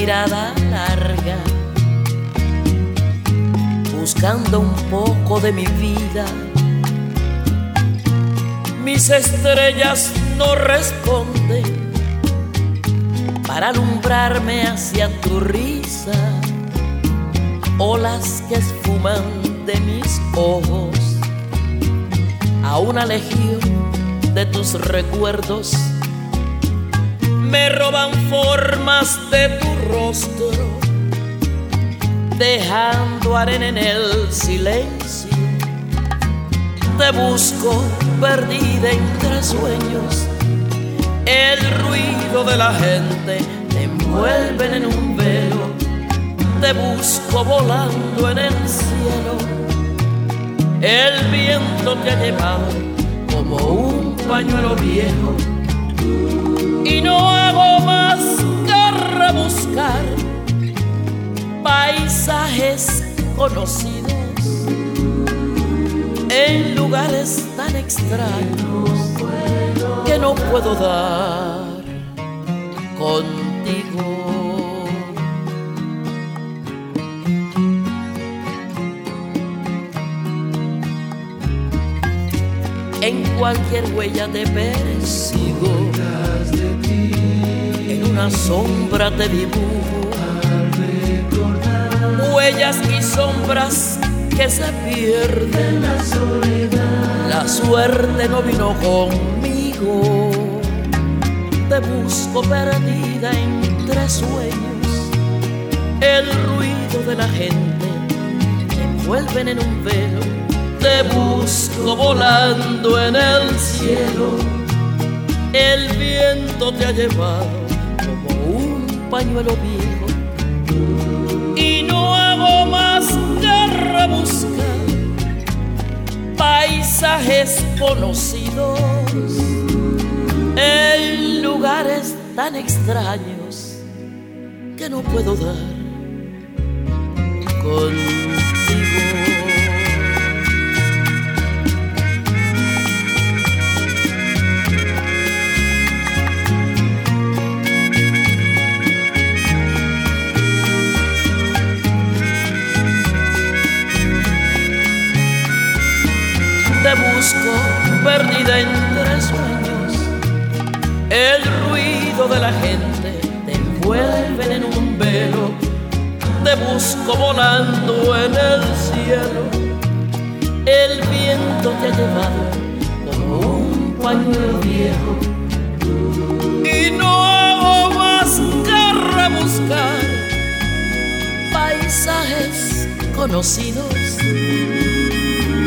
Mirada larga, buscando un poco de mi vida. Mis estrellas no responden para alumbrarme hacia tu risa, olas que esfuman de mis ojos a una legión de tus recuerdos me roban formas de tu rostro, dejando arena en el silencio. Te busco perdida entre sueños, el ruido de la gente te envuelven en un velo. Te busco volando en el cielo, el viento te ha llevado como un pañuelo viejo no hago más que rebuscar paisajes conocidos en lugares tan extraños que no puedo dar contigo. En cualquier huella te persigo, una sombra te dibujo, huellas y sombras que se pierden. La suerte no vino conmigo, te busco perdida entre sueños, el ruido de la gente que envuelven en un velo, te busco volando en el cielo, el viento te ha llevado pañuelo viejo y no hago más que rebuscar paisajes conocidos en lugares tan extraños que no puedo dar contigo. Busco perdida entre sueños, el ruido de la gente te envuelve en un velo, te busco volando en el cielo, el viento te ha llevado como un pañuelo viejo. Y no hago más que rebuscar paisajes conocidos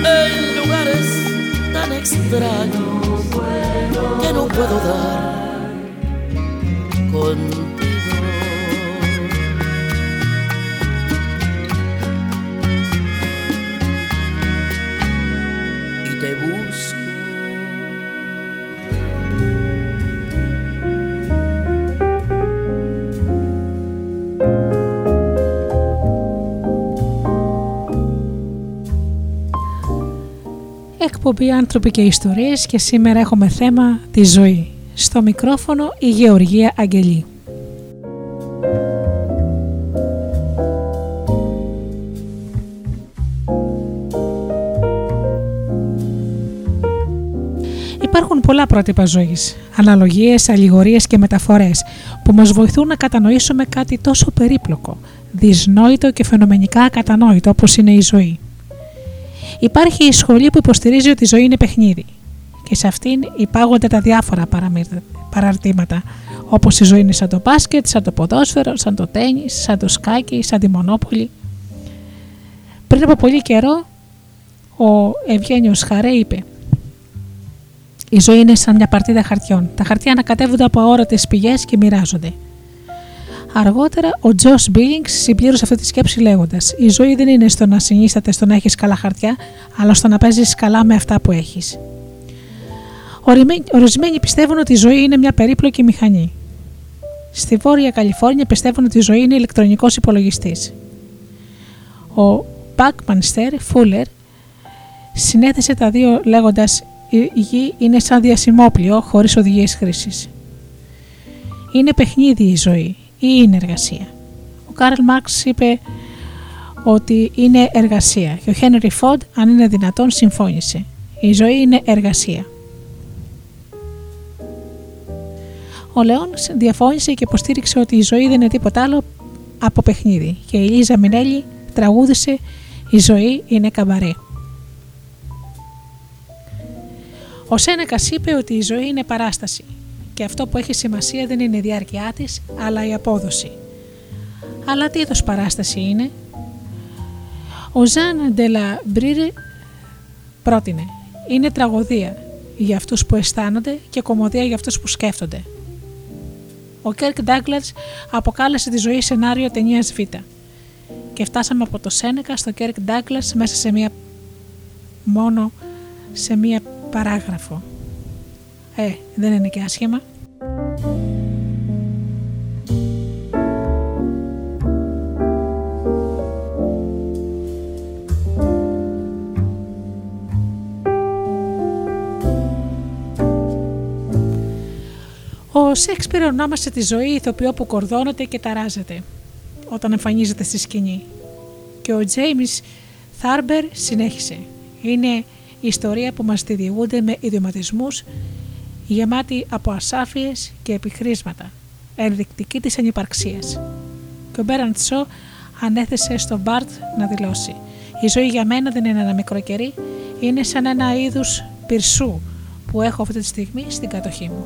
en lugares tan extraños que no puedo dar contigo. Εκπομπή άνθρωποι και ιστορίες και σήμερα έχουμε θέμα τη ζωή. Στο μικρόφωνο η Γεωργία Αγγελή. Υπάρχουν πολλά πρότυπα ζωής, αναλογίες, αλληγορίες και μεταφορές που μας βοηθούν να κατανοήσουμε κάτι τόσο περίπλοκο, δυσνόητο και φαινομενικά ακατανόητο όπως είναι η ζωή. Υπάρχει η σχολή που υποστηρίζει ότι η ζωή είναι παιχνίδι και σε αυτήν υπάγονται τα διάφορα παραμύθ- παραρτήματα όπως η ζωή είναι σαν το μπάσκετ, σαν το ποδόσφαιρο, σαν το τένις, σαν το σκάκι, σαν τη μονόπολη. Πριν από πολύ καιρό ο Ευγένιος Χαρέ είπε «Η ζωή είναι σαν μια παρτίδα χαρτιών. Τα χαρτιά ανακατεύονται από αόρατες πηγές και μοιράζονται. Αργότερα, ο Τζος Μπίλινγκς συμπλήρωσε αυτή τη σκέψη λέγοντας: Η ζωή δεν είναι στο να συνίσταται στο να έχεις καλά χαρτιά, αλλά στο να παίζεις καλά με αυτά που έχεις. Ορισμένοι πιστεύουν ότι η ζωή είναι μια περίπλοκη μηχανή. Στη Βόρεια Καλιφόρνια πιστεύουν ότι η ζωή είναι ηλεκτρονικός υπολογιστής. Ο Buckminster Fuller συνέθεσε τα δύο λέγοντας: Η γη είναι σαν διαστημόπλοιο χωρίς οδηγίες χρήσης. Είναι παιχνίδι η ζωή ή είναι εργασία. Ο Κάρλ Μάρξ είπε ότι είναι εργασία και ο Χένρι Φόντ αν είναι δυνατόν συμφώνησε. Η ζωή είναι εργασία. Ο Λεόν διαφώνησε και υποστήριξε ότι η ζωή δεν είναι τίποτα άλλο από παιχνίδι και η Λίζα Μινέλη τραγούδισε «Η ζωή είναι καμπαρέ». Ο Σένεκας είπε ότι η ζωή είναι παράσταση και αυτό που έχει σημασία δεν είναι η διάρκεια της, αλλά η απόδοση. Αλλά τι είδος παράσταση είναι; Ο Ζαν Ντελα Μπρίρε πρότεινε «Είναι τραγωδία για αυτούς που αισθάνονται και κομμωδία για αυτούς που σκέφτονται». Ο Κέρκ Ντάγκλατς αποκάλεσε τη ζωή σενάριο ταινίας Β. Και φτάσαμε από το Σένεκα στο Κέρκ Ντάγκλατς μέσα σε μία μόνο σε μία παράγραφο. Ε, δεν είναι και άσχημα. Ο Σέξπιρ ονόμασε τη ζωή ηθοποιό που κορδώνεται και ταράζεται όταν εμφανίζεται στη σκηνή. Και ο Τζέιμις Θάρμπερ συνέχισε. Είναι η ιστορία που μας διηγούνται με ιδιωματισμούς γεμάτη από ασάφειες και επιχρήσματα, ενδεικτική της ανυπαρξίας. Και ο Μπέραντ Σο ανέθεσε στον Μπάρτ να δηλώσει «Η ζωή για μένα δεν είναι ένα μικρό κερί, είναι σαν ένα είδους πυρσού που έχω αυτή τη στιγμή στην κατοχή μου».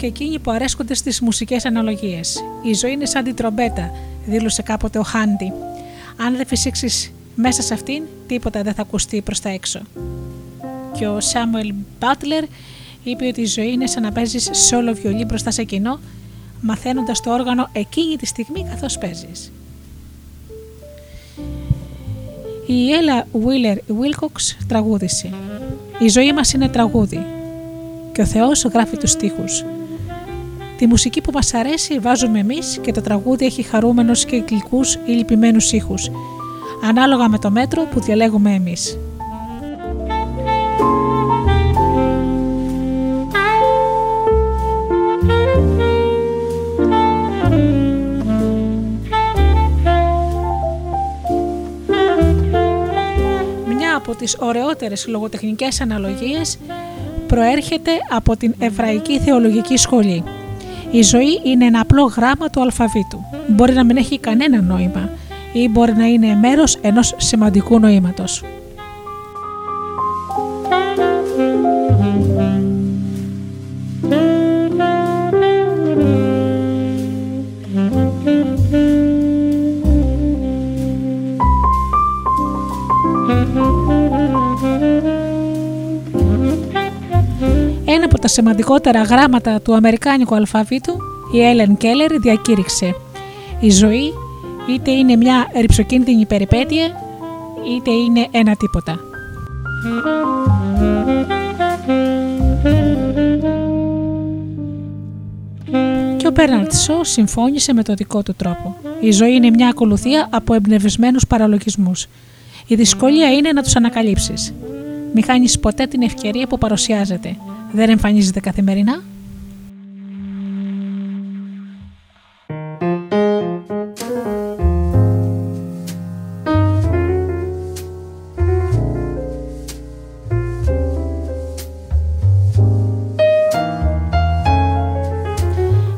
Και εκείνοι που αρέσκονται στις μουσικές αναλογίες. Η ζωή είναι σαν την τρομπέτα, δήλωσε κάποτε ο Χάντι. Αν δεν φυσήξεις μέσα σε αυτήν, τίποτα δεν θα ακουστεί προς τα έξω. Και ο Σάμουελ Μπάτλερ είπε ότι η ζωή είναι σαν να παίζεις σόλο βιολί μπροστά σε κοινό, μαθαίνοντας το όργανο εκείνη τη στιγμή καθώς παίζεις. Η Έλα Βίλερ Βίλκοξ τραγούδισε «Η ζωή μας είναι τραγούδι και ο Θεός γράφει τους στίχους. Τη μουσική που μας αρέσει βάζουμε εμείς και το τραγούδι έχει χαρούμενους και γλυκούς ή λυπημένους ήχους, ανάλογα με το μέτρο που διαλέγουμε εμείς. Μια από τις ωραιότερες λογοτεχνικές αναλογίες προέρχεται από την Εβραϊκή Θεολογική Σχολή. Η ζωή είναι ένα απλό γράμμα του αλφαβήτου. Μπορεί να μην έχει κανένα νόημα ή μπορεί να είναι μέρος ενός σημαντικού νοήματος. Σημαντικότερα γράμματα του Αμερικάνικου αλφαβήτου, η Έλεν Κέλλερ διακήρυξε «Η ζωή είτε είναι μια ρηψοκίνδυνη περιπέτεια, είτε είναι ένα τίποτα». Και ο Μπέρναρτ Σο συμφώνησε με το δικό του τρόπο. Η ζωή είναι μια ακολουθία από εμπνευσμένους παραλογισμούς. Η δυσκολία είναι να τους ανακαλύψεις. Μη χάνεις ποτέ την ευκαιρία που παρουσιάζεται. Δεν εμφανίζεται καθημερινά.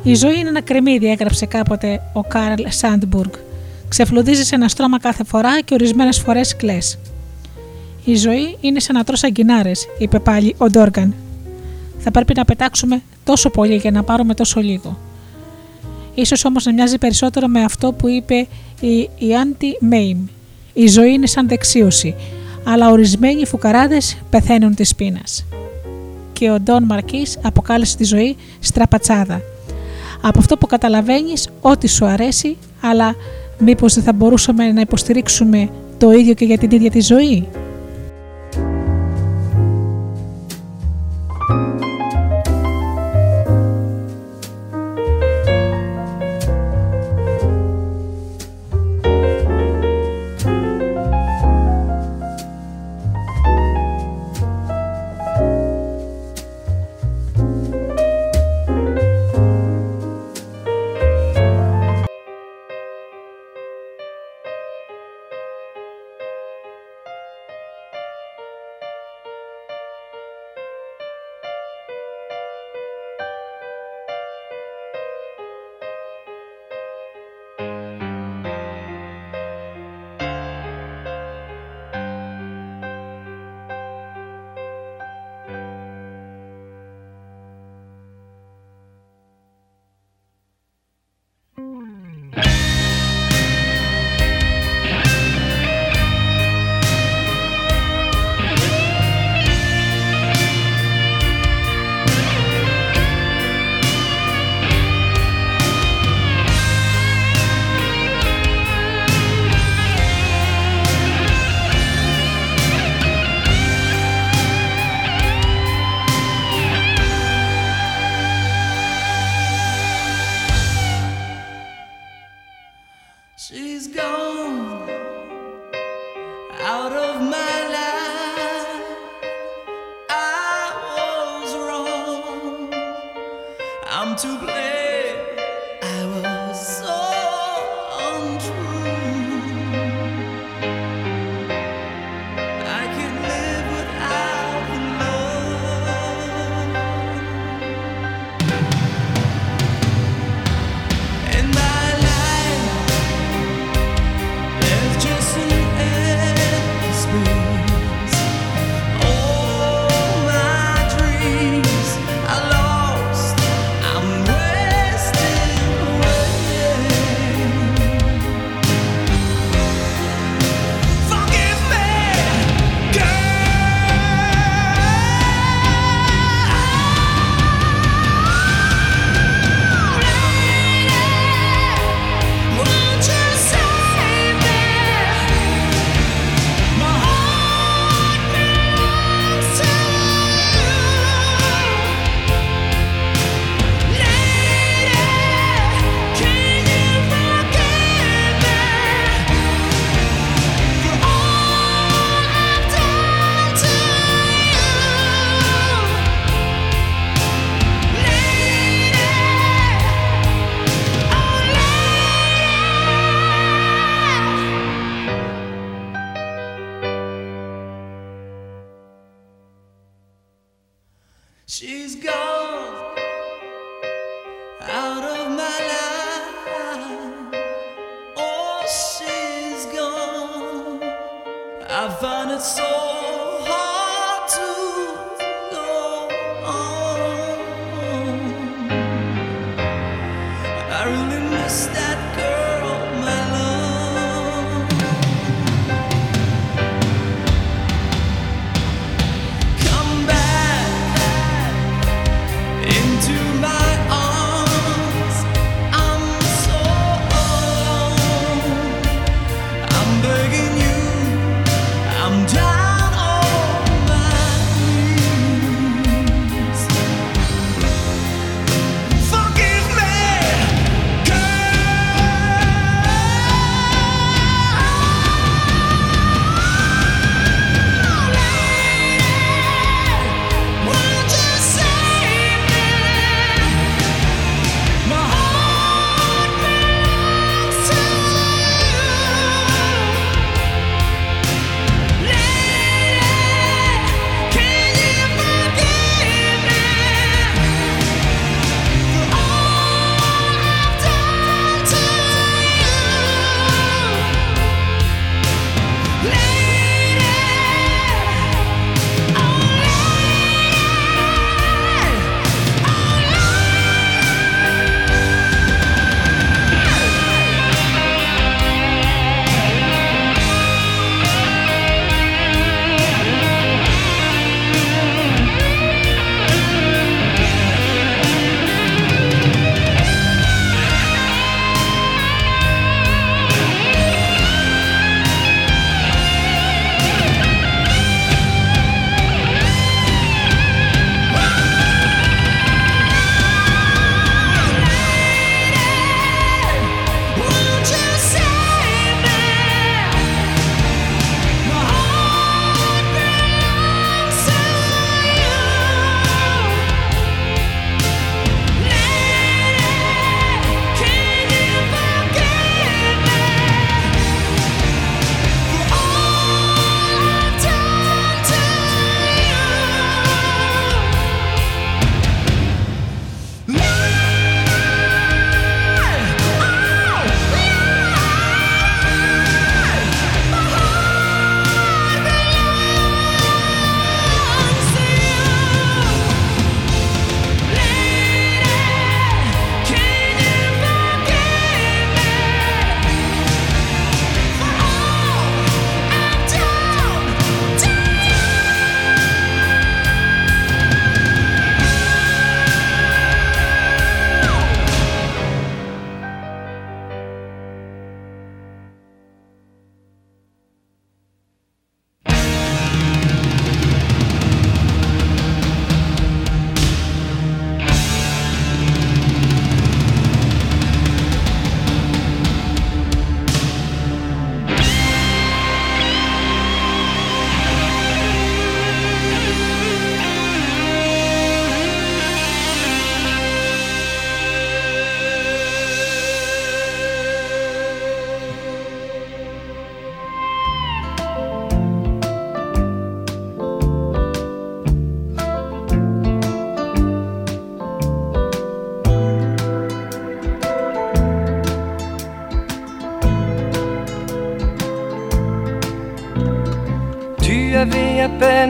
Η ζωή είναι ένα κρεμμύδι, έγραψε κάποτε ο Κάρλ Σάντμπουργκ. Ξεφλουδίζει ένα στρώμα κάθε φορά και ορισμένες φορές κλε. Η ζωή είναι σαν να τρως αγκινάρες, είπε πάλι ο Ντόργαν. Θα πρέπει να πετάξουμε τόσο πολύ για να πάρουμε τόσο λίγο. Ίσως όμως να μοιάζει περισσότερο με αυτό που είπε η, η Άντι Μέιμ. Η ζωή είναι σαν δεξίωση, αλλά ορισμένοι φουκαράδες πεθαίνουν της πείνας. Και ο Ντόν Μαρκής αποκάλεσε τη ζωή στραπατσάδα. Από αυτό που καταλαβαίνεις ό,τι σου αρέσει, αλλά μήπως δεν θα μπορούσαμε να υποστηρίξουμε το ίδιο και για την ίδια τη ζωή;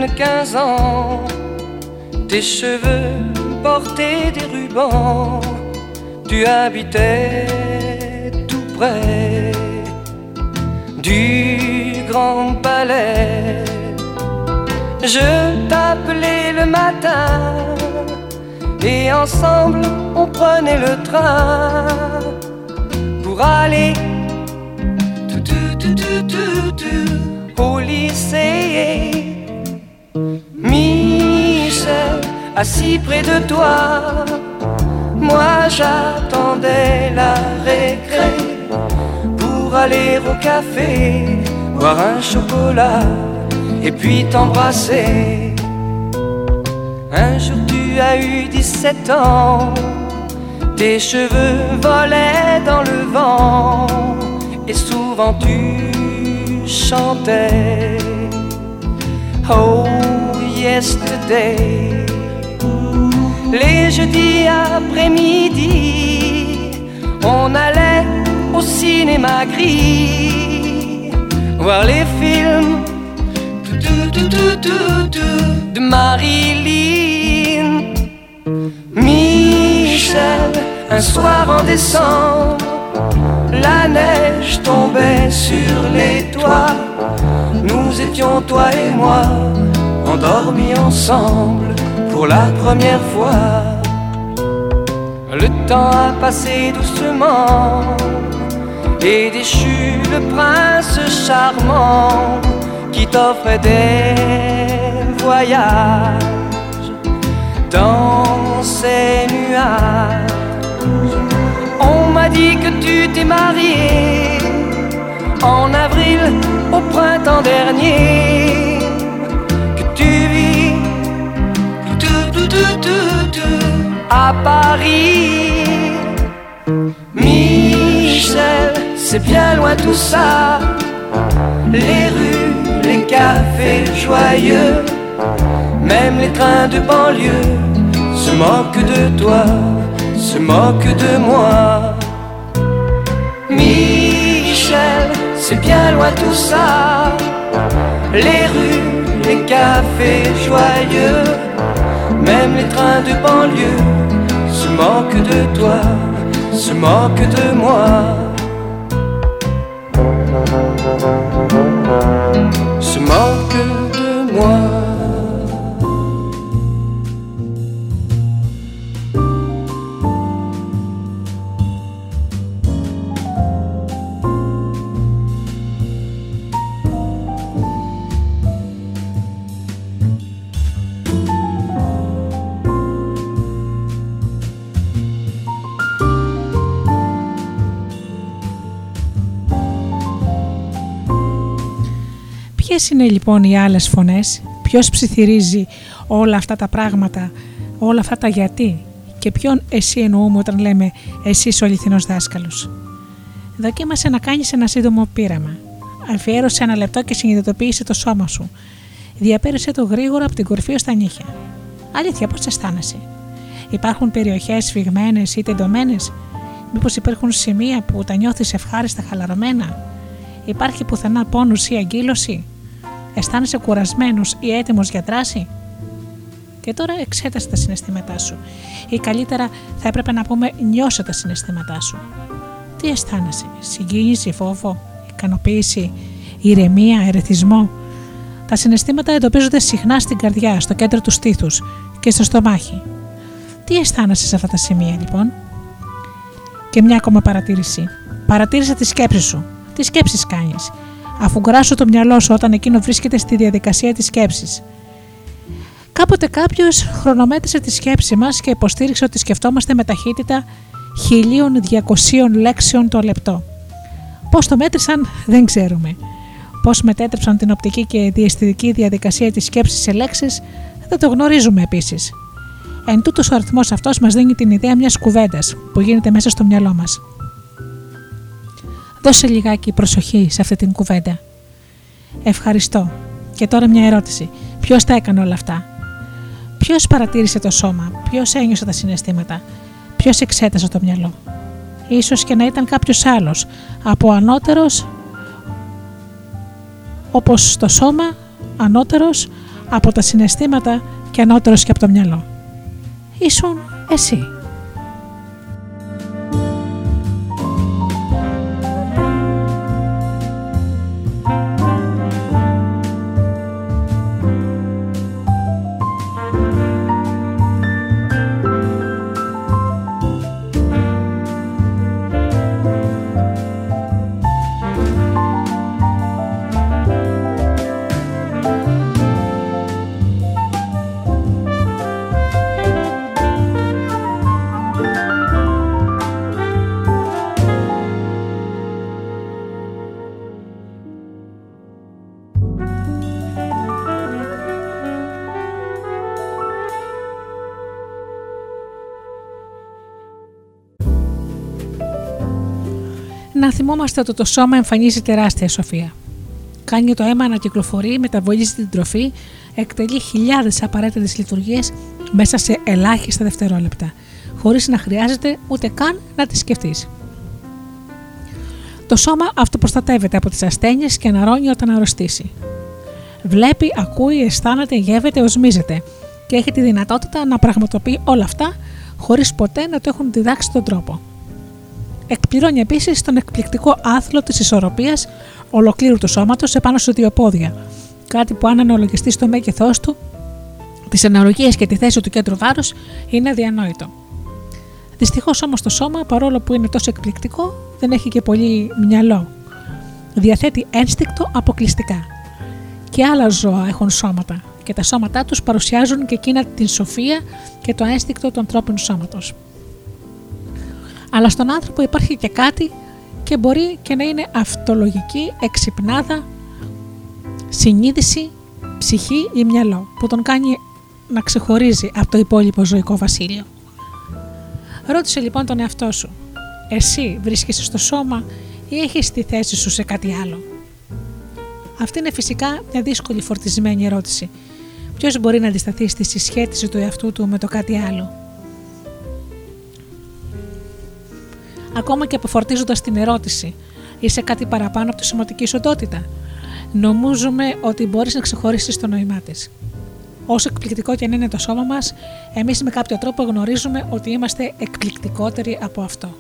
peine 15 ans. Tes cheveux portaient des rubans. Tu habitais tout près du grand palais. Je t'appelais le matin et ensemble on prenait le train pour aller tout, tout, tout, au lycée. Assis près de toi, moi j'attendais la récré pour aller au café, boire un chocolat et puis t'embrasser. Un jour tu as eu 17 ans, tes cheveux volaient dans le vent et souvent tu chantais. Oh, yesterday. Les jeudis après-midi, on allait au cinéma gris voir les films de Marilyn. Michel, un soir en décembre, la neige tombait sur les toits. Nous étions, toi et moi, endormis ensemble pour la première fois. Le temps a passé doucement et déchu le prince charmant qui t'offrait des voyages dans ces nuages. On m'a dit que tu t'es marié en avril au printemps dernier, à Paris. Michel, c'est bien loin tout ça, les rues, les cafés joyeux, même les trains de banlieue se moquent de toi, se moquent de moi. Michel, c'est bien loin tout ça. Les rues, les cafés joyeux, même les trains de banlieue se moquent de toi, se moquent de moi. Ποιες είναι λοιπόν οι άλλες φωνές, ποιος ψιθυρίζει όλα αυτά τα πράγματα, όλα αυτά τα γιατί; Και ποιον εσύ εννοούμε όταν λέμε εσύ ο αληθινός δάσκαλος. Δοκίμασε να κάνεις ένα σύντομο πείραμα. Αφιέρωσε ένα λεπτό και συνειδητοποίησε το σώμα σου. Διαπέρασε το γρήγορα από την κορφή ως τα νύχια. Αλήθεια, πώς αισθάνεσαι; Υπάρχουν περιοχές σφιγμένες ή τεντωμένες, Μήπως υπάρχουν σημεία που τα νιώθεις ευχάριστα χαλαρωμένα; Υπάρχει πουθενά πόνο ή αγκύλωση. Αισθάνεσαι κουρασμένος ή έτοιμος για δράση; Και τώρα εξέτασε τα συναισθήματά σου. Ή καλύτερα θα έπρεπε να πούμε νιώσε τα συναισθήματά σου. Τι αισθάνεσαι, συγκίνηση, φόβο, ικανοποίηση, ηρεμία, ερεθισμό; Τα συναισθήματα εντοπίζονται συχνά στην καρδιά, στο κέντρο του στήθους και στο στομάχι. Τι αισθάνεσαι σε αυτά τα σημεία λοιπόν; Και μια ακόμα παρατήρηση. Παρατήρησε τη σκέψη σου. Τι σκέψεις κάνεις; Αφού γκράσω το μυαλό σου όταν εκείνο βρίσκεται στη διαδικασία της σκέψης. Κάποτε κάποιος χρονομέτρησε τη σκέψη μας και υποστήριξε ότι σκεφτόμαστε με ταχύτητα 1200 λέξεων το λεπτό. Πώς το μέτρησαν δεν ξέρουμε. Πώς μετέτρεψαν την οπτική και διαισθητική διαδικασία της σκέψης σε λέξεις δεν το γνωρίζουμε επίσης. Εν τούτος ο αριθμός αυτός μας δίνει την ιδέα μιας κουβέντας που γίνεται μέσα στο μυαλό μας. Δώσε λιγάκι προσοχή σε αυτή την κουβέντα. Ευχαριστώ. Και τώρα μια ερώτηση. Ποιος τα έκανε όλα αυτά; Ποιος παρατήρησε το σώμα, ποιος ένιωσε τα συναισθήματα, ποιος εξέτασε το μυαλό; Ίσως και να ήταν κάποιος άλλος, από ανώτερος όπως το σώμα ανώτερος από τα συναισθήματα και ανώτερος και από το μυαλό. Ήσουν εσύ. Θυμόμαστε ότι το σώμα εμφανίζει τεράστια σοφία. Κάνει το αίμα να κυκλοφορεί, μεταβολίζει την τροφή, εκτελεί χιλιάδες απαραίτητες λειτουργίες μέσα σε ελάχιστα δευτερόλεπτα, χωρίς να χρειάζεται ούτε καν να τι σκεφτείς. Το σώμα αυτοπροστατεύεται από τις ασθένειες και αναρώνει όταν αρρωστήσει. Βλέπει, ακούει, αισθάνεται, γεύεται, οσμίζεται και έχει τη δυνατότητα να πραγματοποιεί όλα αυτά χωρίς ποτέ να το έχουν διδάξει τον τρόπο. Εκπληρώνει επίσης τον εκπληκτικό άθλο της ισορροπίας ολοκλήρου του σώματος επάνω σε δύο πόδια. Κάτι που αν αναλογιστεί στο μέγεθός του, τις αναλογίες και τη θέση του κέντρου βάρους είναι αδιανόητο. Δυστυχώς όμως το σώμα, παρόλο που είναι τόσο εκπληκτικό, δεν έχει και πολύ μυαλό. Διαθέτει ένστικτο αποκλειστικά. Και άλλα ζώα έχουν σώματα και τα σώματά τους παρουσιάζουν και εκείνα την σοφία και το ένστικτο του ανθρώπινου σώματος αλλά στον άνθρωπο υπάρχει και κάτι και μπορεί και να είναι αυτολογική, εξυπνάδα, συνείδηση, ψυχή ή μυαλό που τον κάνει να ξεχωρίζει από το υπόλοιπο ζωικό βασίλειο. Ρώτησε λοιπόν τον εαυτό σου, εσύ βρίσκεσαι στο σώμα ή έχεις τη θέση σου σε κάτι άλλο; Αυτή είναι φυσικά μια δύσκολη φορτισμένη ερώτηση. Ποιος μπορεί να αντισταθεί στη συσχέτιση του εαυτού του με το κάτι άλλο; Ακόμα και αποφορτίζοντας την ερώτηση: Είσαι κάτι παραπάνω από τη σωματική σου οντότητα. Νομίζουμε ότι μπορείς να ξεχωρίσει το νόημά της. Όσο εκπληκτικό και αν είναι το σώμα μας, εμείς με κάποιο τρόπο γνωρίζουμε ότι είμαστε εκπληκτικότεροι από αυτό.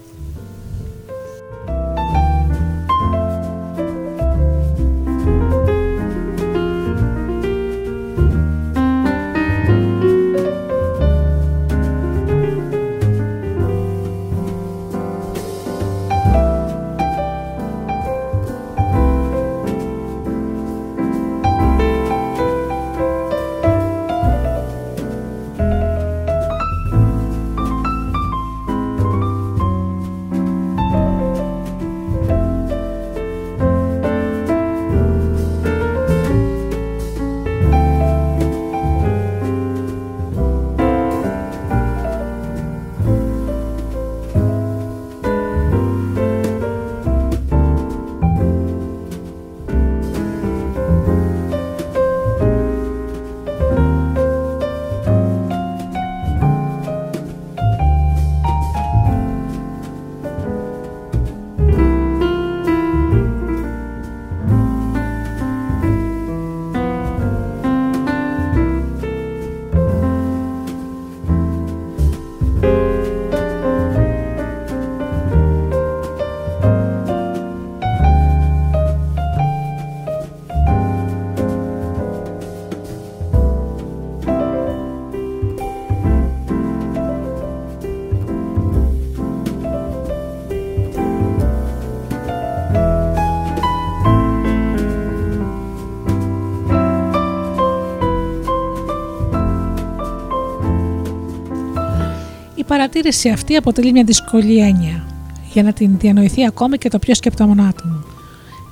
Παρατήρηση αυτή αποτελεί μια δύσκολη έννοια για να την διανοηθεί ακόμη και το πιο σκεπτόμενο άτομο.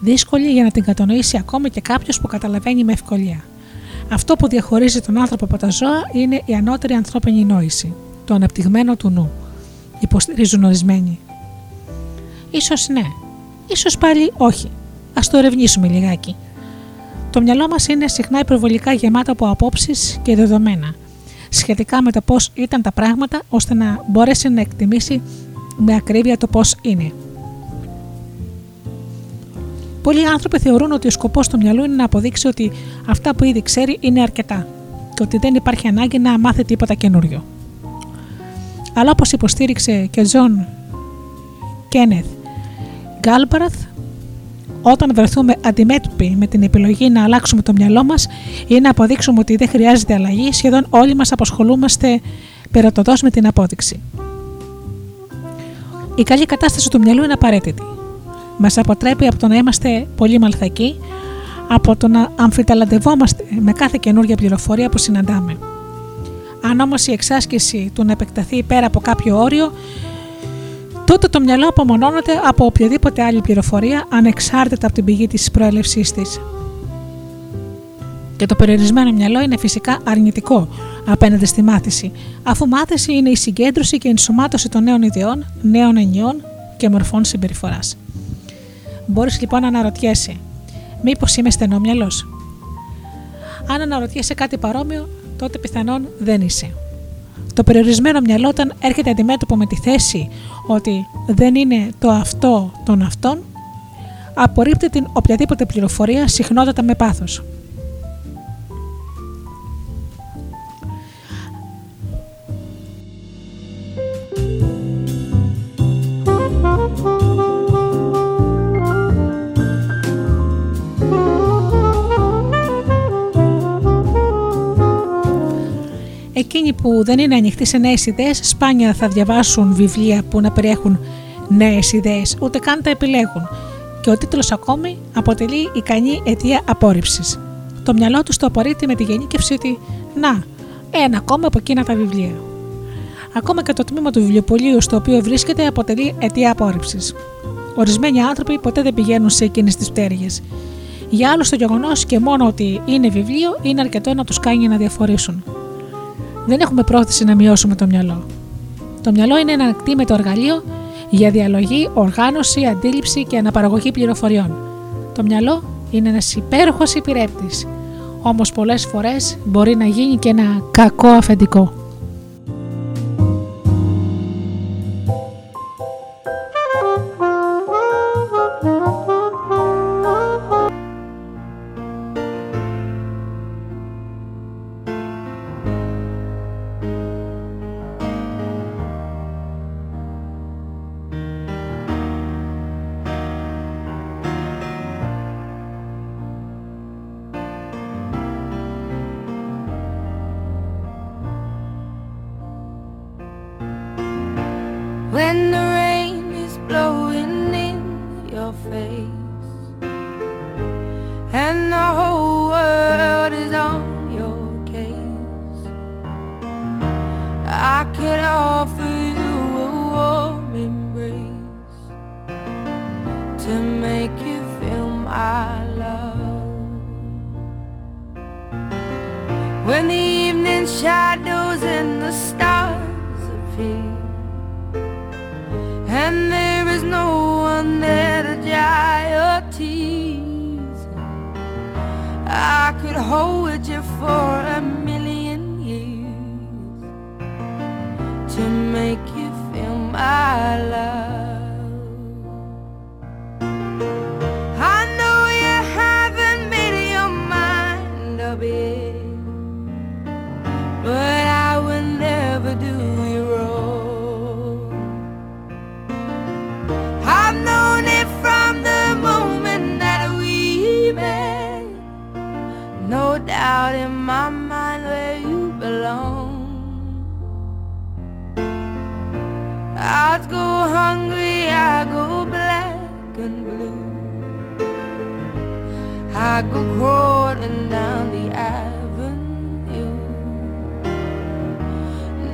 Δύσκολη για να την κατανοήσει ακόμη και κάποιος που καταλαβαίνει με ευκολία. Αυτό που διαχωρίζει τον άνθρωπο από τα ζώα είναι η ανώτερη ανθρώπινη νόηση, το αναπτυγμένο του νου. Υποστηρίζουν ορισμένοι. Ίσως ναι, ίσως πάλι όχι. Ας το ερευνήσουμε λιγάκι. Το μυαλό μας είναι συχνά υπερβολικά γεμάτο από απόψεις και δεδομένα σχετικά με το πώς ήταν τα πράγματα ώστε να μπορέσει να εκτιμήσει με ακρίβεια το πώς είναι. Πολλοί άνθρωποι θεωρούν ότι ο σκοπός του μυαλού είναι να αποδείξει ότι αυτά που ήδη ξέρει είναι αρκετά και ότι δεν υπάρχει ανάγκη να μάθει τίποτα καινούριο. Αλλά όπως υποστήριξε και ο Τζον Κένεθ Γκάλμπρεϊθ, όταν βρεθούμε αντιμέτωποι με την επιλογή να αλλάξουμε το μυαλό μας ή να αποδείξουμε ότι δεν χρειάζεται αλλαγή, σχεδόν όλοι μας απασχολούμαστε περατοδός με την απόδειξη. Η καλή κατάσταση του μυαλού είναι απαραίτητη. Μας αποτρέπει από το να είμαστε πολύ μαλθακοί, από το να αμφιταλαντευόμαστε με κάθε καινούργια πληροφορία που συναντάμε. Αν όμως η εξάσκηση του να επεκταθεί πέρα από κάποιο όριο, τότε το μυαλό απομονώνεται από οποιαδήποτε άλλη πληροφορία ανεξάρτητα από την πηγή της προέλευσής της. Και το περιορισμένο μυαλό είναι φυσικά αρνητικό απέναντι στη μάθηση, αφού μάθηση είναι η συγκέντρωση και η ενσωμάτωση των νέων ιδεών, νέων ενιών και μορφών συμπεριφοράς. Μπορείς λοιπόν να αναρωτιέσαι, μήπως είμαι στενόμυαλο. Αν αναρωτιέσαι κάτι παρόμοιο, τότε πιθανόν δεν είσαι. Το περιορισμένο μυαλό όταν έρχεται αντιμέτωπο με τη θέση ότι δεν είναι το αυτό των αυτών, απορρίπτει την οποιαδήποτε πληροφορία συχνότατα με πάθος. Εκείνοι που δεν είναι ανοιχτοί σε νέες ιδέες, σπάνια θα διαβάσουν βιβλία που να περιέχουν νέες ιδέες, ούτε καν τα επιλέγουν. Και ο τίτλος ακόμη αποτελεί ικανή αιτία απόρριψης. Το μυαλό τους το απορρίπτει με τη γενίκευση ότι Να, ένα ακόμα από εκείνα τα βιβλία. Ακόμα και το τμήμα του βιβλιοπολίου στο οποίο βρίσκεται αποτελεί αιτία απόρριψης. Ορισμένοι άνθρωποι ποτέ δεν πηγαίνουν σε εκείνες τις πτέρυγες. Για άλλους το γεγονός και μόνο ότι είναι βιβλίο είναι αρκετό να τους κάνει να διαφορήσουν δεν έχουμε πρόθεση να μειώσουμε το μυαλό. Το μυαλό είναι ένα κτήμετο εργαλείο για διαλογή, οργάνωση, αντίληψη και αναπαραγωγή πληροφοριών. Το μυαλό είναι ένας υπέροχος υπηρέπτη. Όμως πολλές φορές μπορεί να γίνει και ένα κακό αφεντικό. I go crawling down the avenue.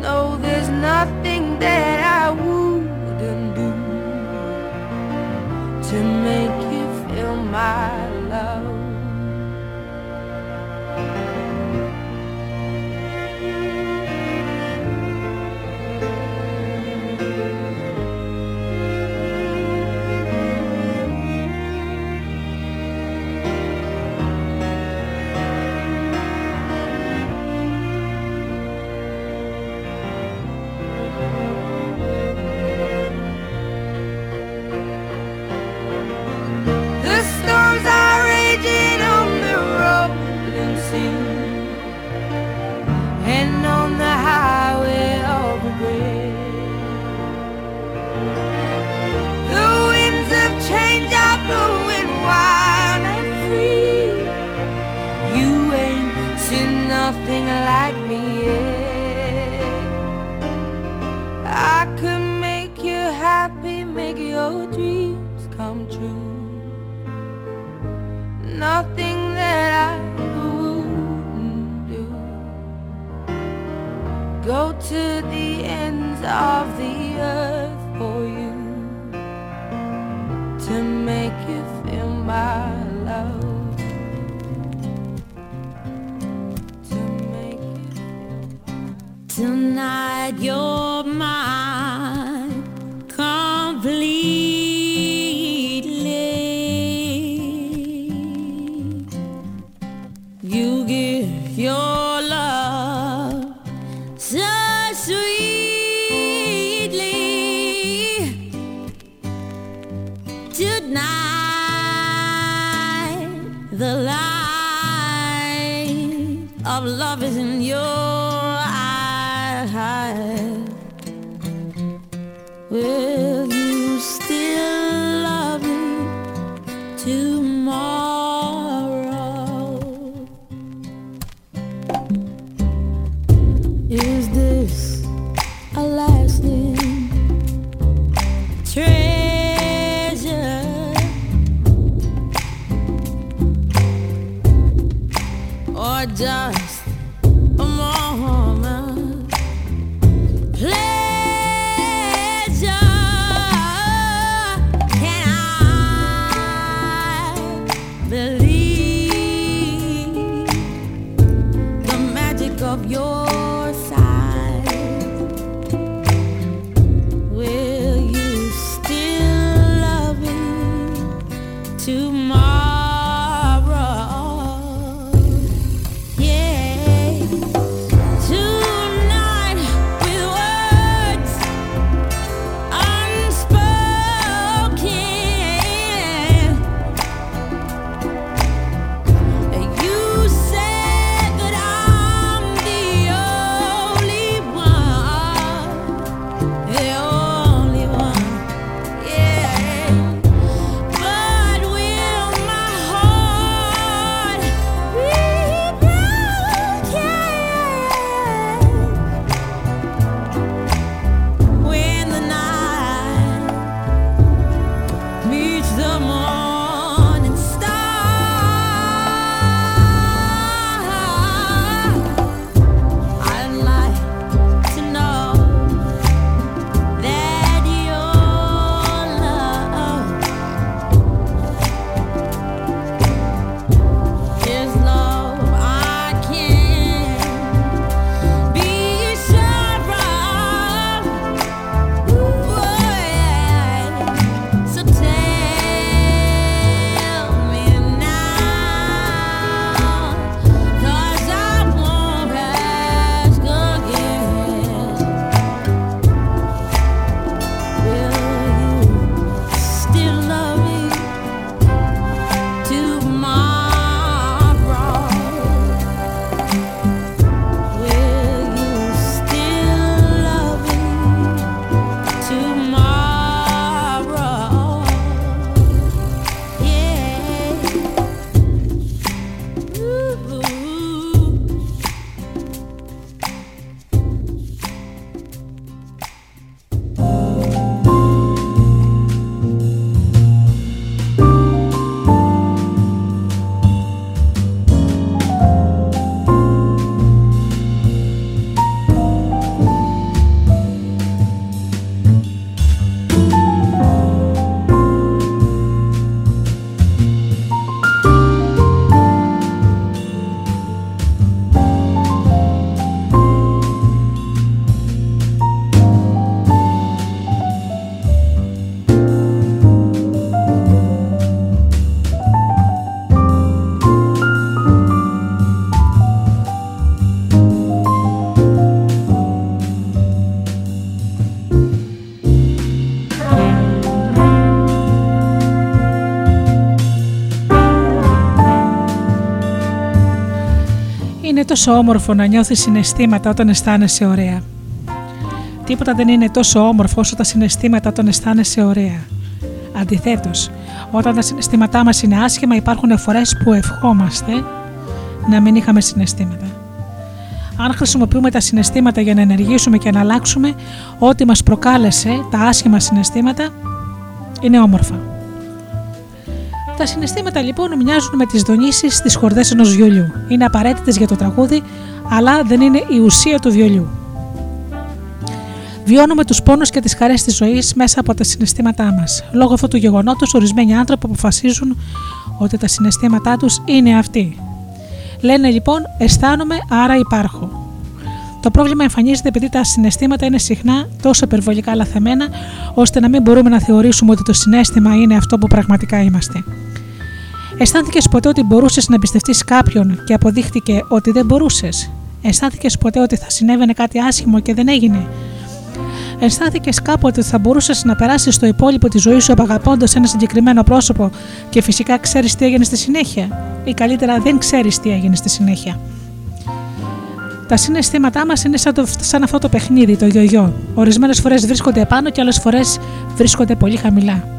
No, there's nothing of the earth for you to make you feel my love. To make you Tonight you're τόσο όμορφο να νιώθεις συναισθήματα όταν αισθάνεσαι ωραία. Τίποτα δεν είναι τόσο όμορφο όσο τα συναισθήματα όταν αισθάνεσαι ωραία. Αντιθέτως, όταν τα συναισθήματά μας είναι άσχημα, υπάρχουν φορές που ευχόμαστε να μην είχαμε συναισθήματα. Αν χρησιμοποιούμε τα συναισθήματα για να ενεργήσουμε και να αλλάξουμε ό,τι μας προκάλεσε τα άσχημα συναισθήματα, είναι όμορφα. Τα συναισθήματα λοιπόν μοιάζουν με τις δονήσεις στις χορδές ενός βιολιού. Είναι απαραίτητες για το τραγούδι, αλλά δεν είναι η ουσία του βιολιού. Βιώνουμε τους πόνους και τις χαρές της ζωής μέσα από τα συναισθήματά μας. Λόγω αυτού του γεγονότος, ορισμένοι άνθρωποι αποφασίζουν ότι τα συναισθήματά τους είναι αυτοί. Λένε λοιπόν, αισθάνομαι, άρα υπάρχω. Το πρόβλημα εμφανίζεται επειδή τα συναισθήματα είναι συχνά τόσο υπερβολικά λαθεμένα, ώστε να μην μπορούμε να θεωρήσουμε ότι το συνέστημα είναι αυτό που πραγματικά είμαστε. Αισθάνθηκες ποτέ ότι μπορούσες να εμπιστευτείς κάποιον και αποδείχτηκε ότι δεν μπορούσες; Αισθάνθηκες ποτέ ότι θα συνέβαινε κάτι άσχημο και δεν έγινε; Αισθάνθηκες κάποτε ότι θα μπορούσες να περάσεις το υπόλοιπο της ζωής σου απαγαπώντας ένα συγκεκριμένο πρόσωπο και φυσικά ξέρεις τι έγινε στη συνέχεια, ή καλύτερα δεν ξέρεις τι έγινε στη συνέχεια; Τα συναισθήματά μας είναι σαν, το, σαν αυτό το παιχνίδι, το γιογιό. Ορισμένες φορές βρίσκονται επάνω και άλλες φορές βρίσκονται πολύ χαμηλά.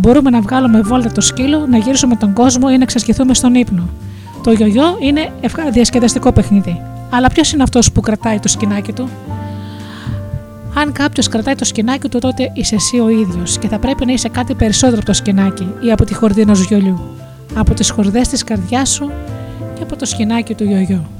Μπορούμε να βγάλουμε βόλτα το σκύλο, να γυρίσουμε τον κόσμο ή να ξεσχεθούμε στον ύπνο. Το γιογιό είναι διασκεδαστικό παιχνίδι. Αλλά ποιος είναι αυτός που κρατάει το σκηνάκι του, αν κάποιος κρατάει το σκηνάκι του, τότε είσαι εσύ ο ίδιος και θα πρέπει να είσαι κάτι περισσότερο από το σκηνάκι ή από τη χορδή ενός γιολιού. Από τις χορδές της καρδιάς σου και από το σκηνάκι του γιογιού.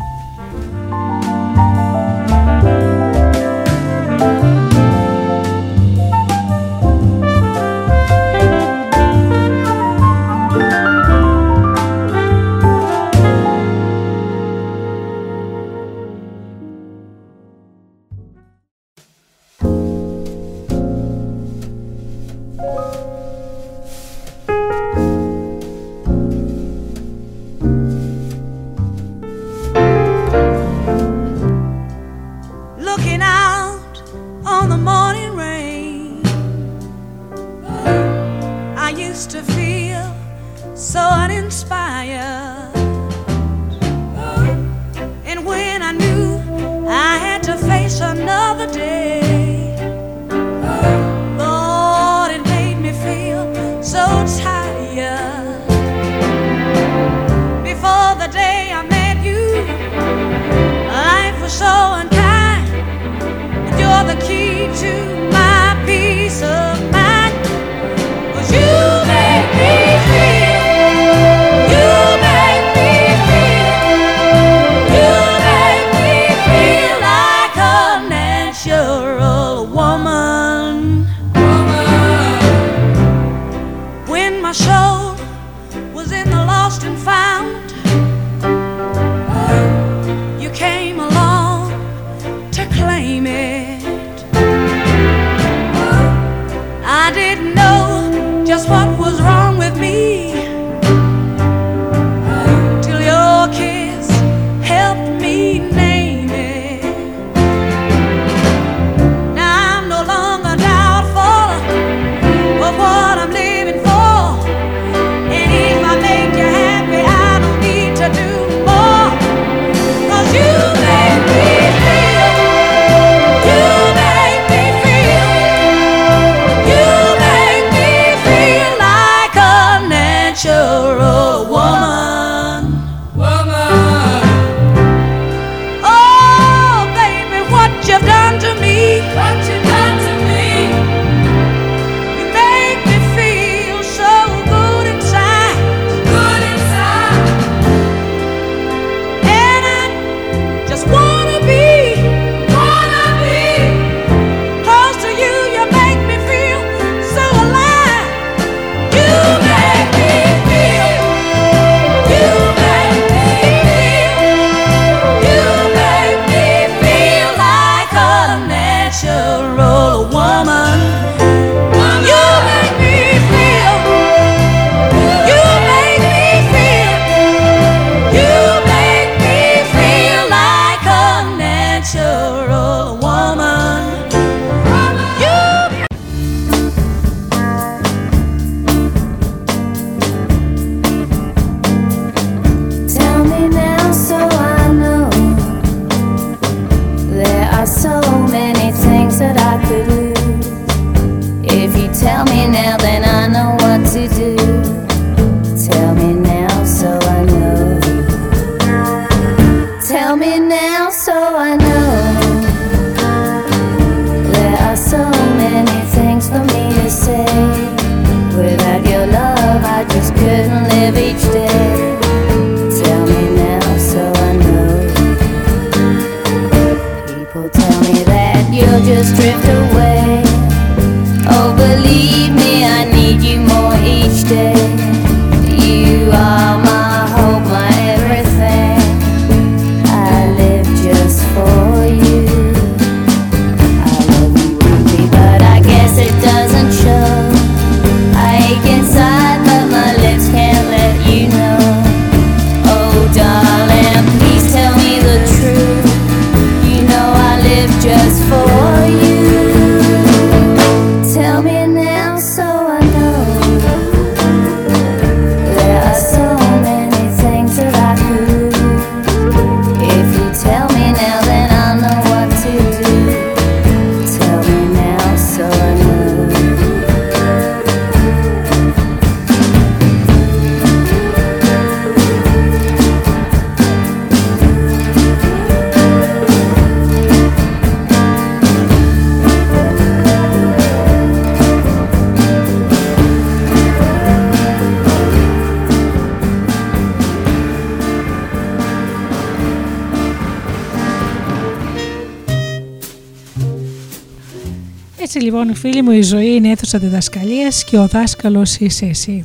Μου η ζωή είναι αίθουσα διδασκαλίας και ο δάσκαλος είσαι εσύ.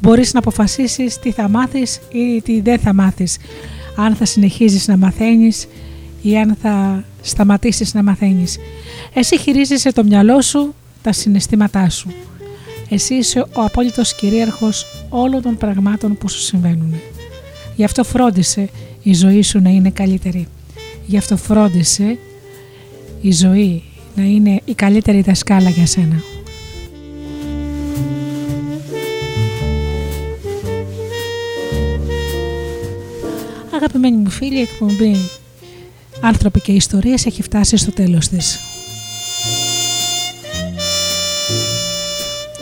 Μπορείς να αποφασίσεις τι θα μάθεις ή τι δεν θα μάθεις. Αν θα συνεχίζεις να μαθαίνεις ή αν θα σταματήσεις να μαθαίνεις. Εσύ χειρίζεσαι το μυαλό σου, τα συναισθήματά σου. Εσύ είσαι ο απόλυτος κυρίαρχος όλων των πραγμάτων που σου συμβαίνουν. Γι' αυτό φρόντισε η ζωή σου να είναι καλύτερη. Γι' αυτό φρόντισε η ζωή να είναι η καλύτερη δασκάλα για σένα. Αγαπημένοι μου φίλοι, η εκπομπή «Άνθρωποι και ιστορίες» έχει φτάσει στο τέλος της.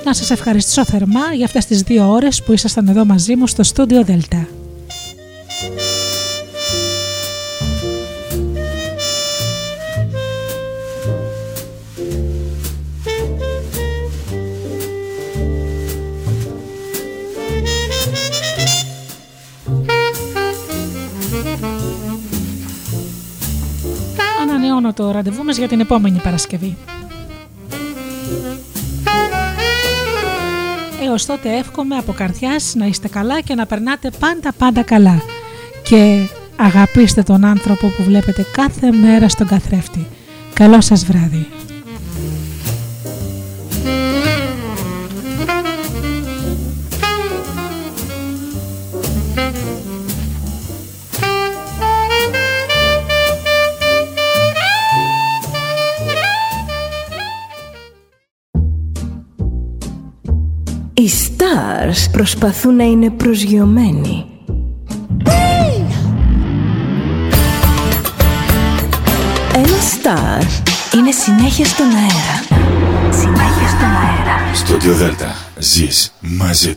Να σας ευχαριστήσω θερμά για αυτές τις δύο ώρες που ήσασταν εδώ μαζί μου στο στούντιο Δελτά. Ραντεβού μας για την επόμενη Παρασκευή. Έως τότε εύχομαι από καρδιάς να είστε καλά και να περνάτε πάντα πάντα καλά. Και αγαπήστε τον άνθρωπο που βλέπετε κάθε μέρα στον καθρέφτη. Καλό σας βράδυ. Stars προσπαθούν να είναι προσγειωμένοι. Ένα star είναι συνέχεια στον αέρα. Συνέχεια στον αέρα. Στο Δέλτα ζεις μαζί του.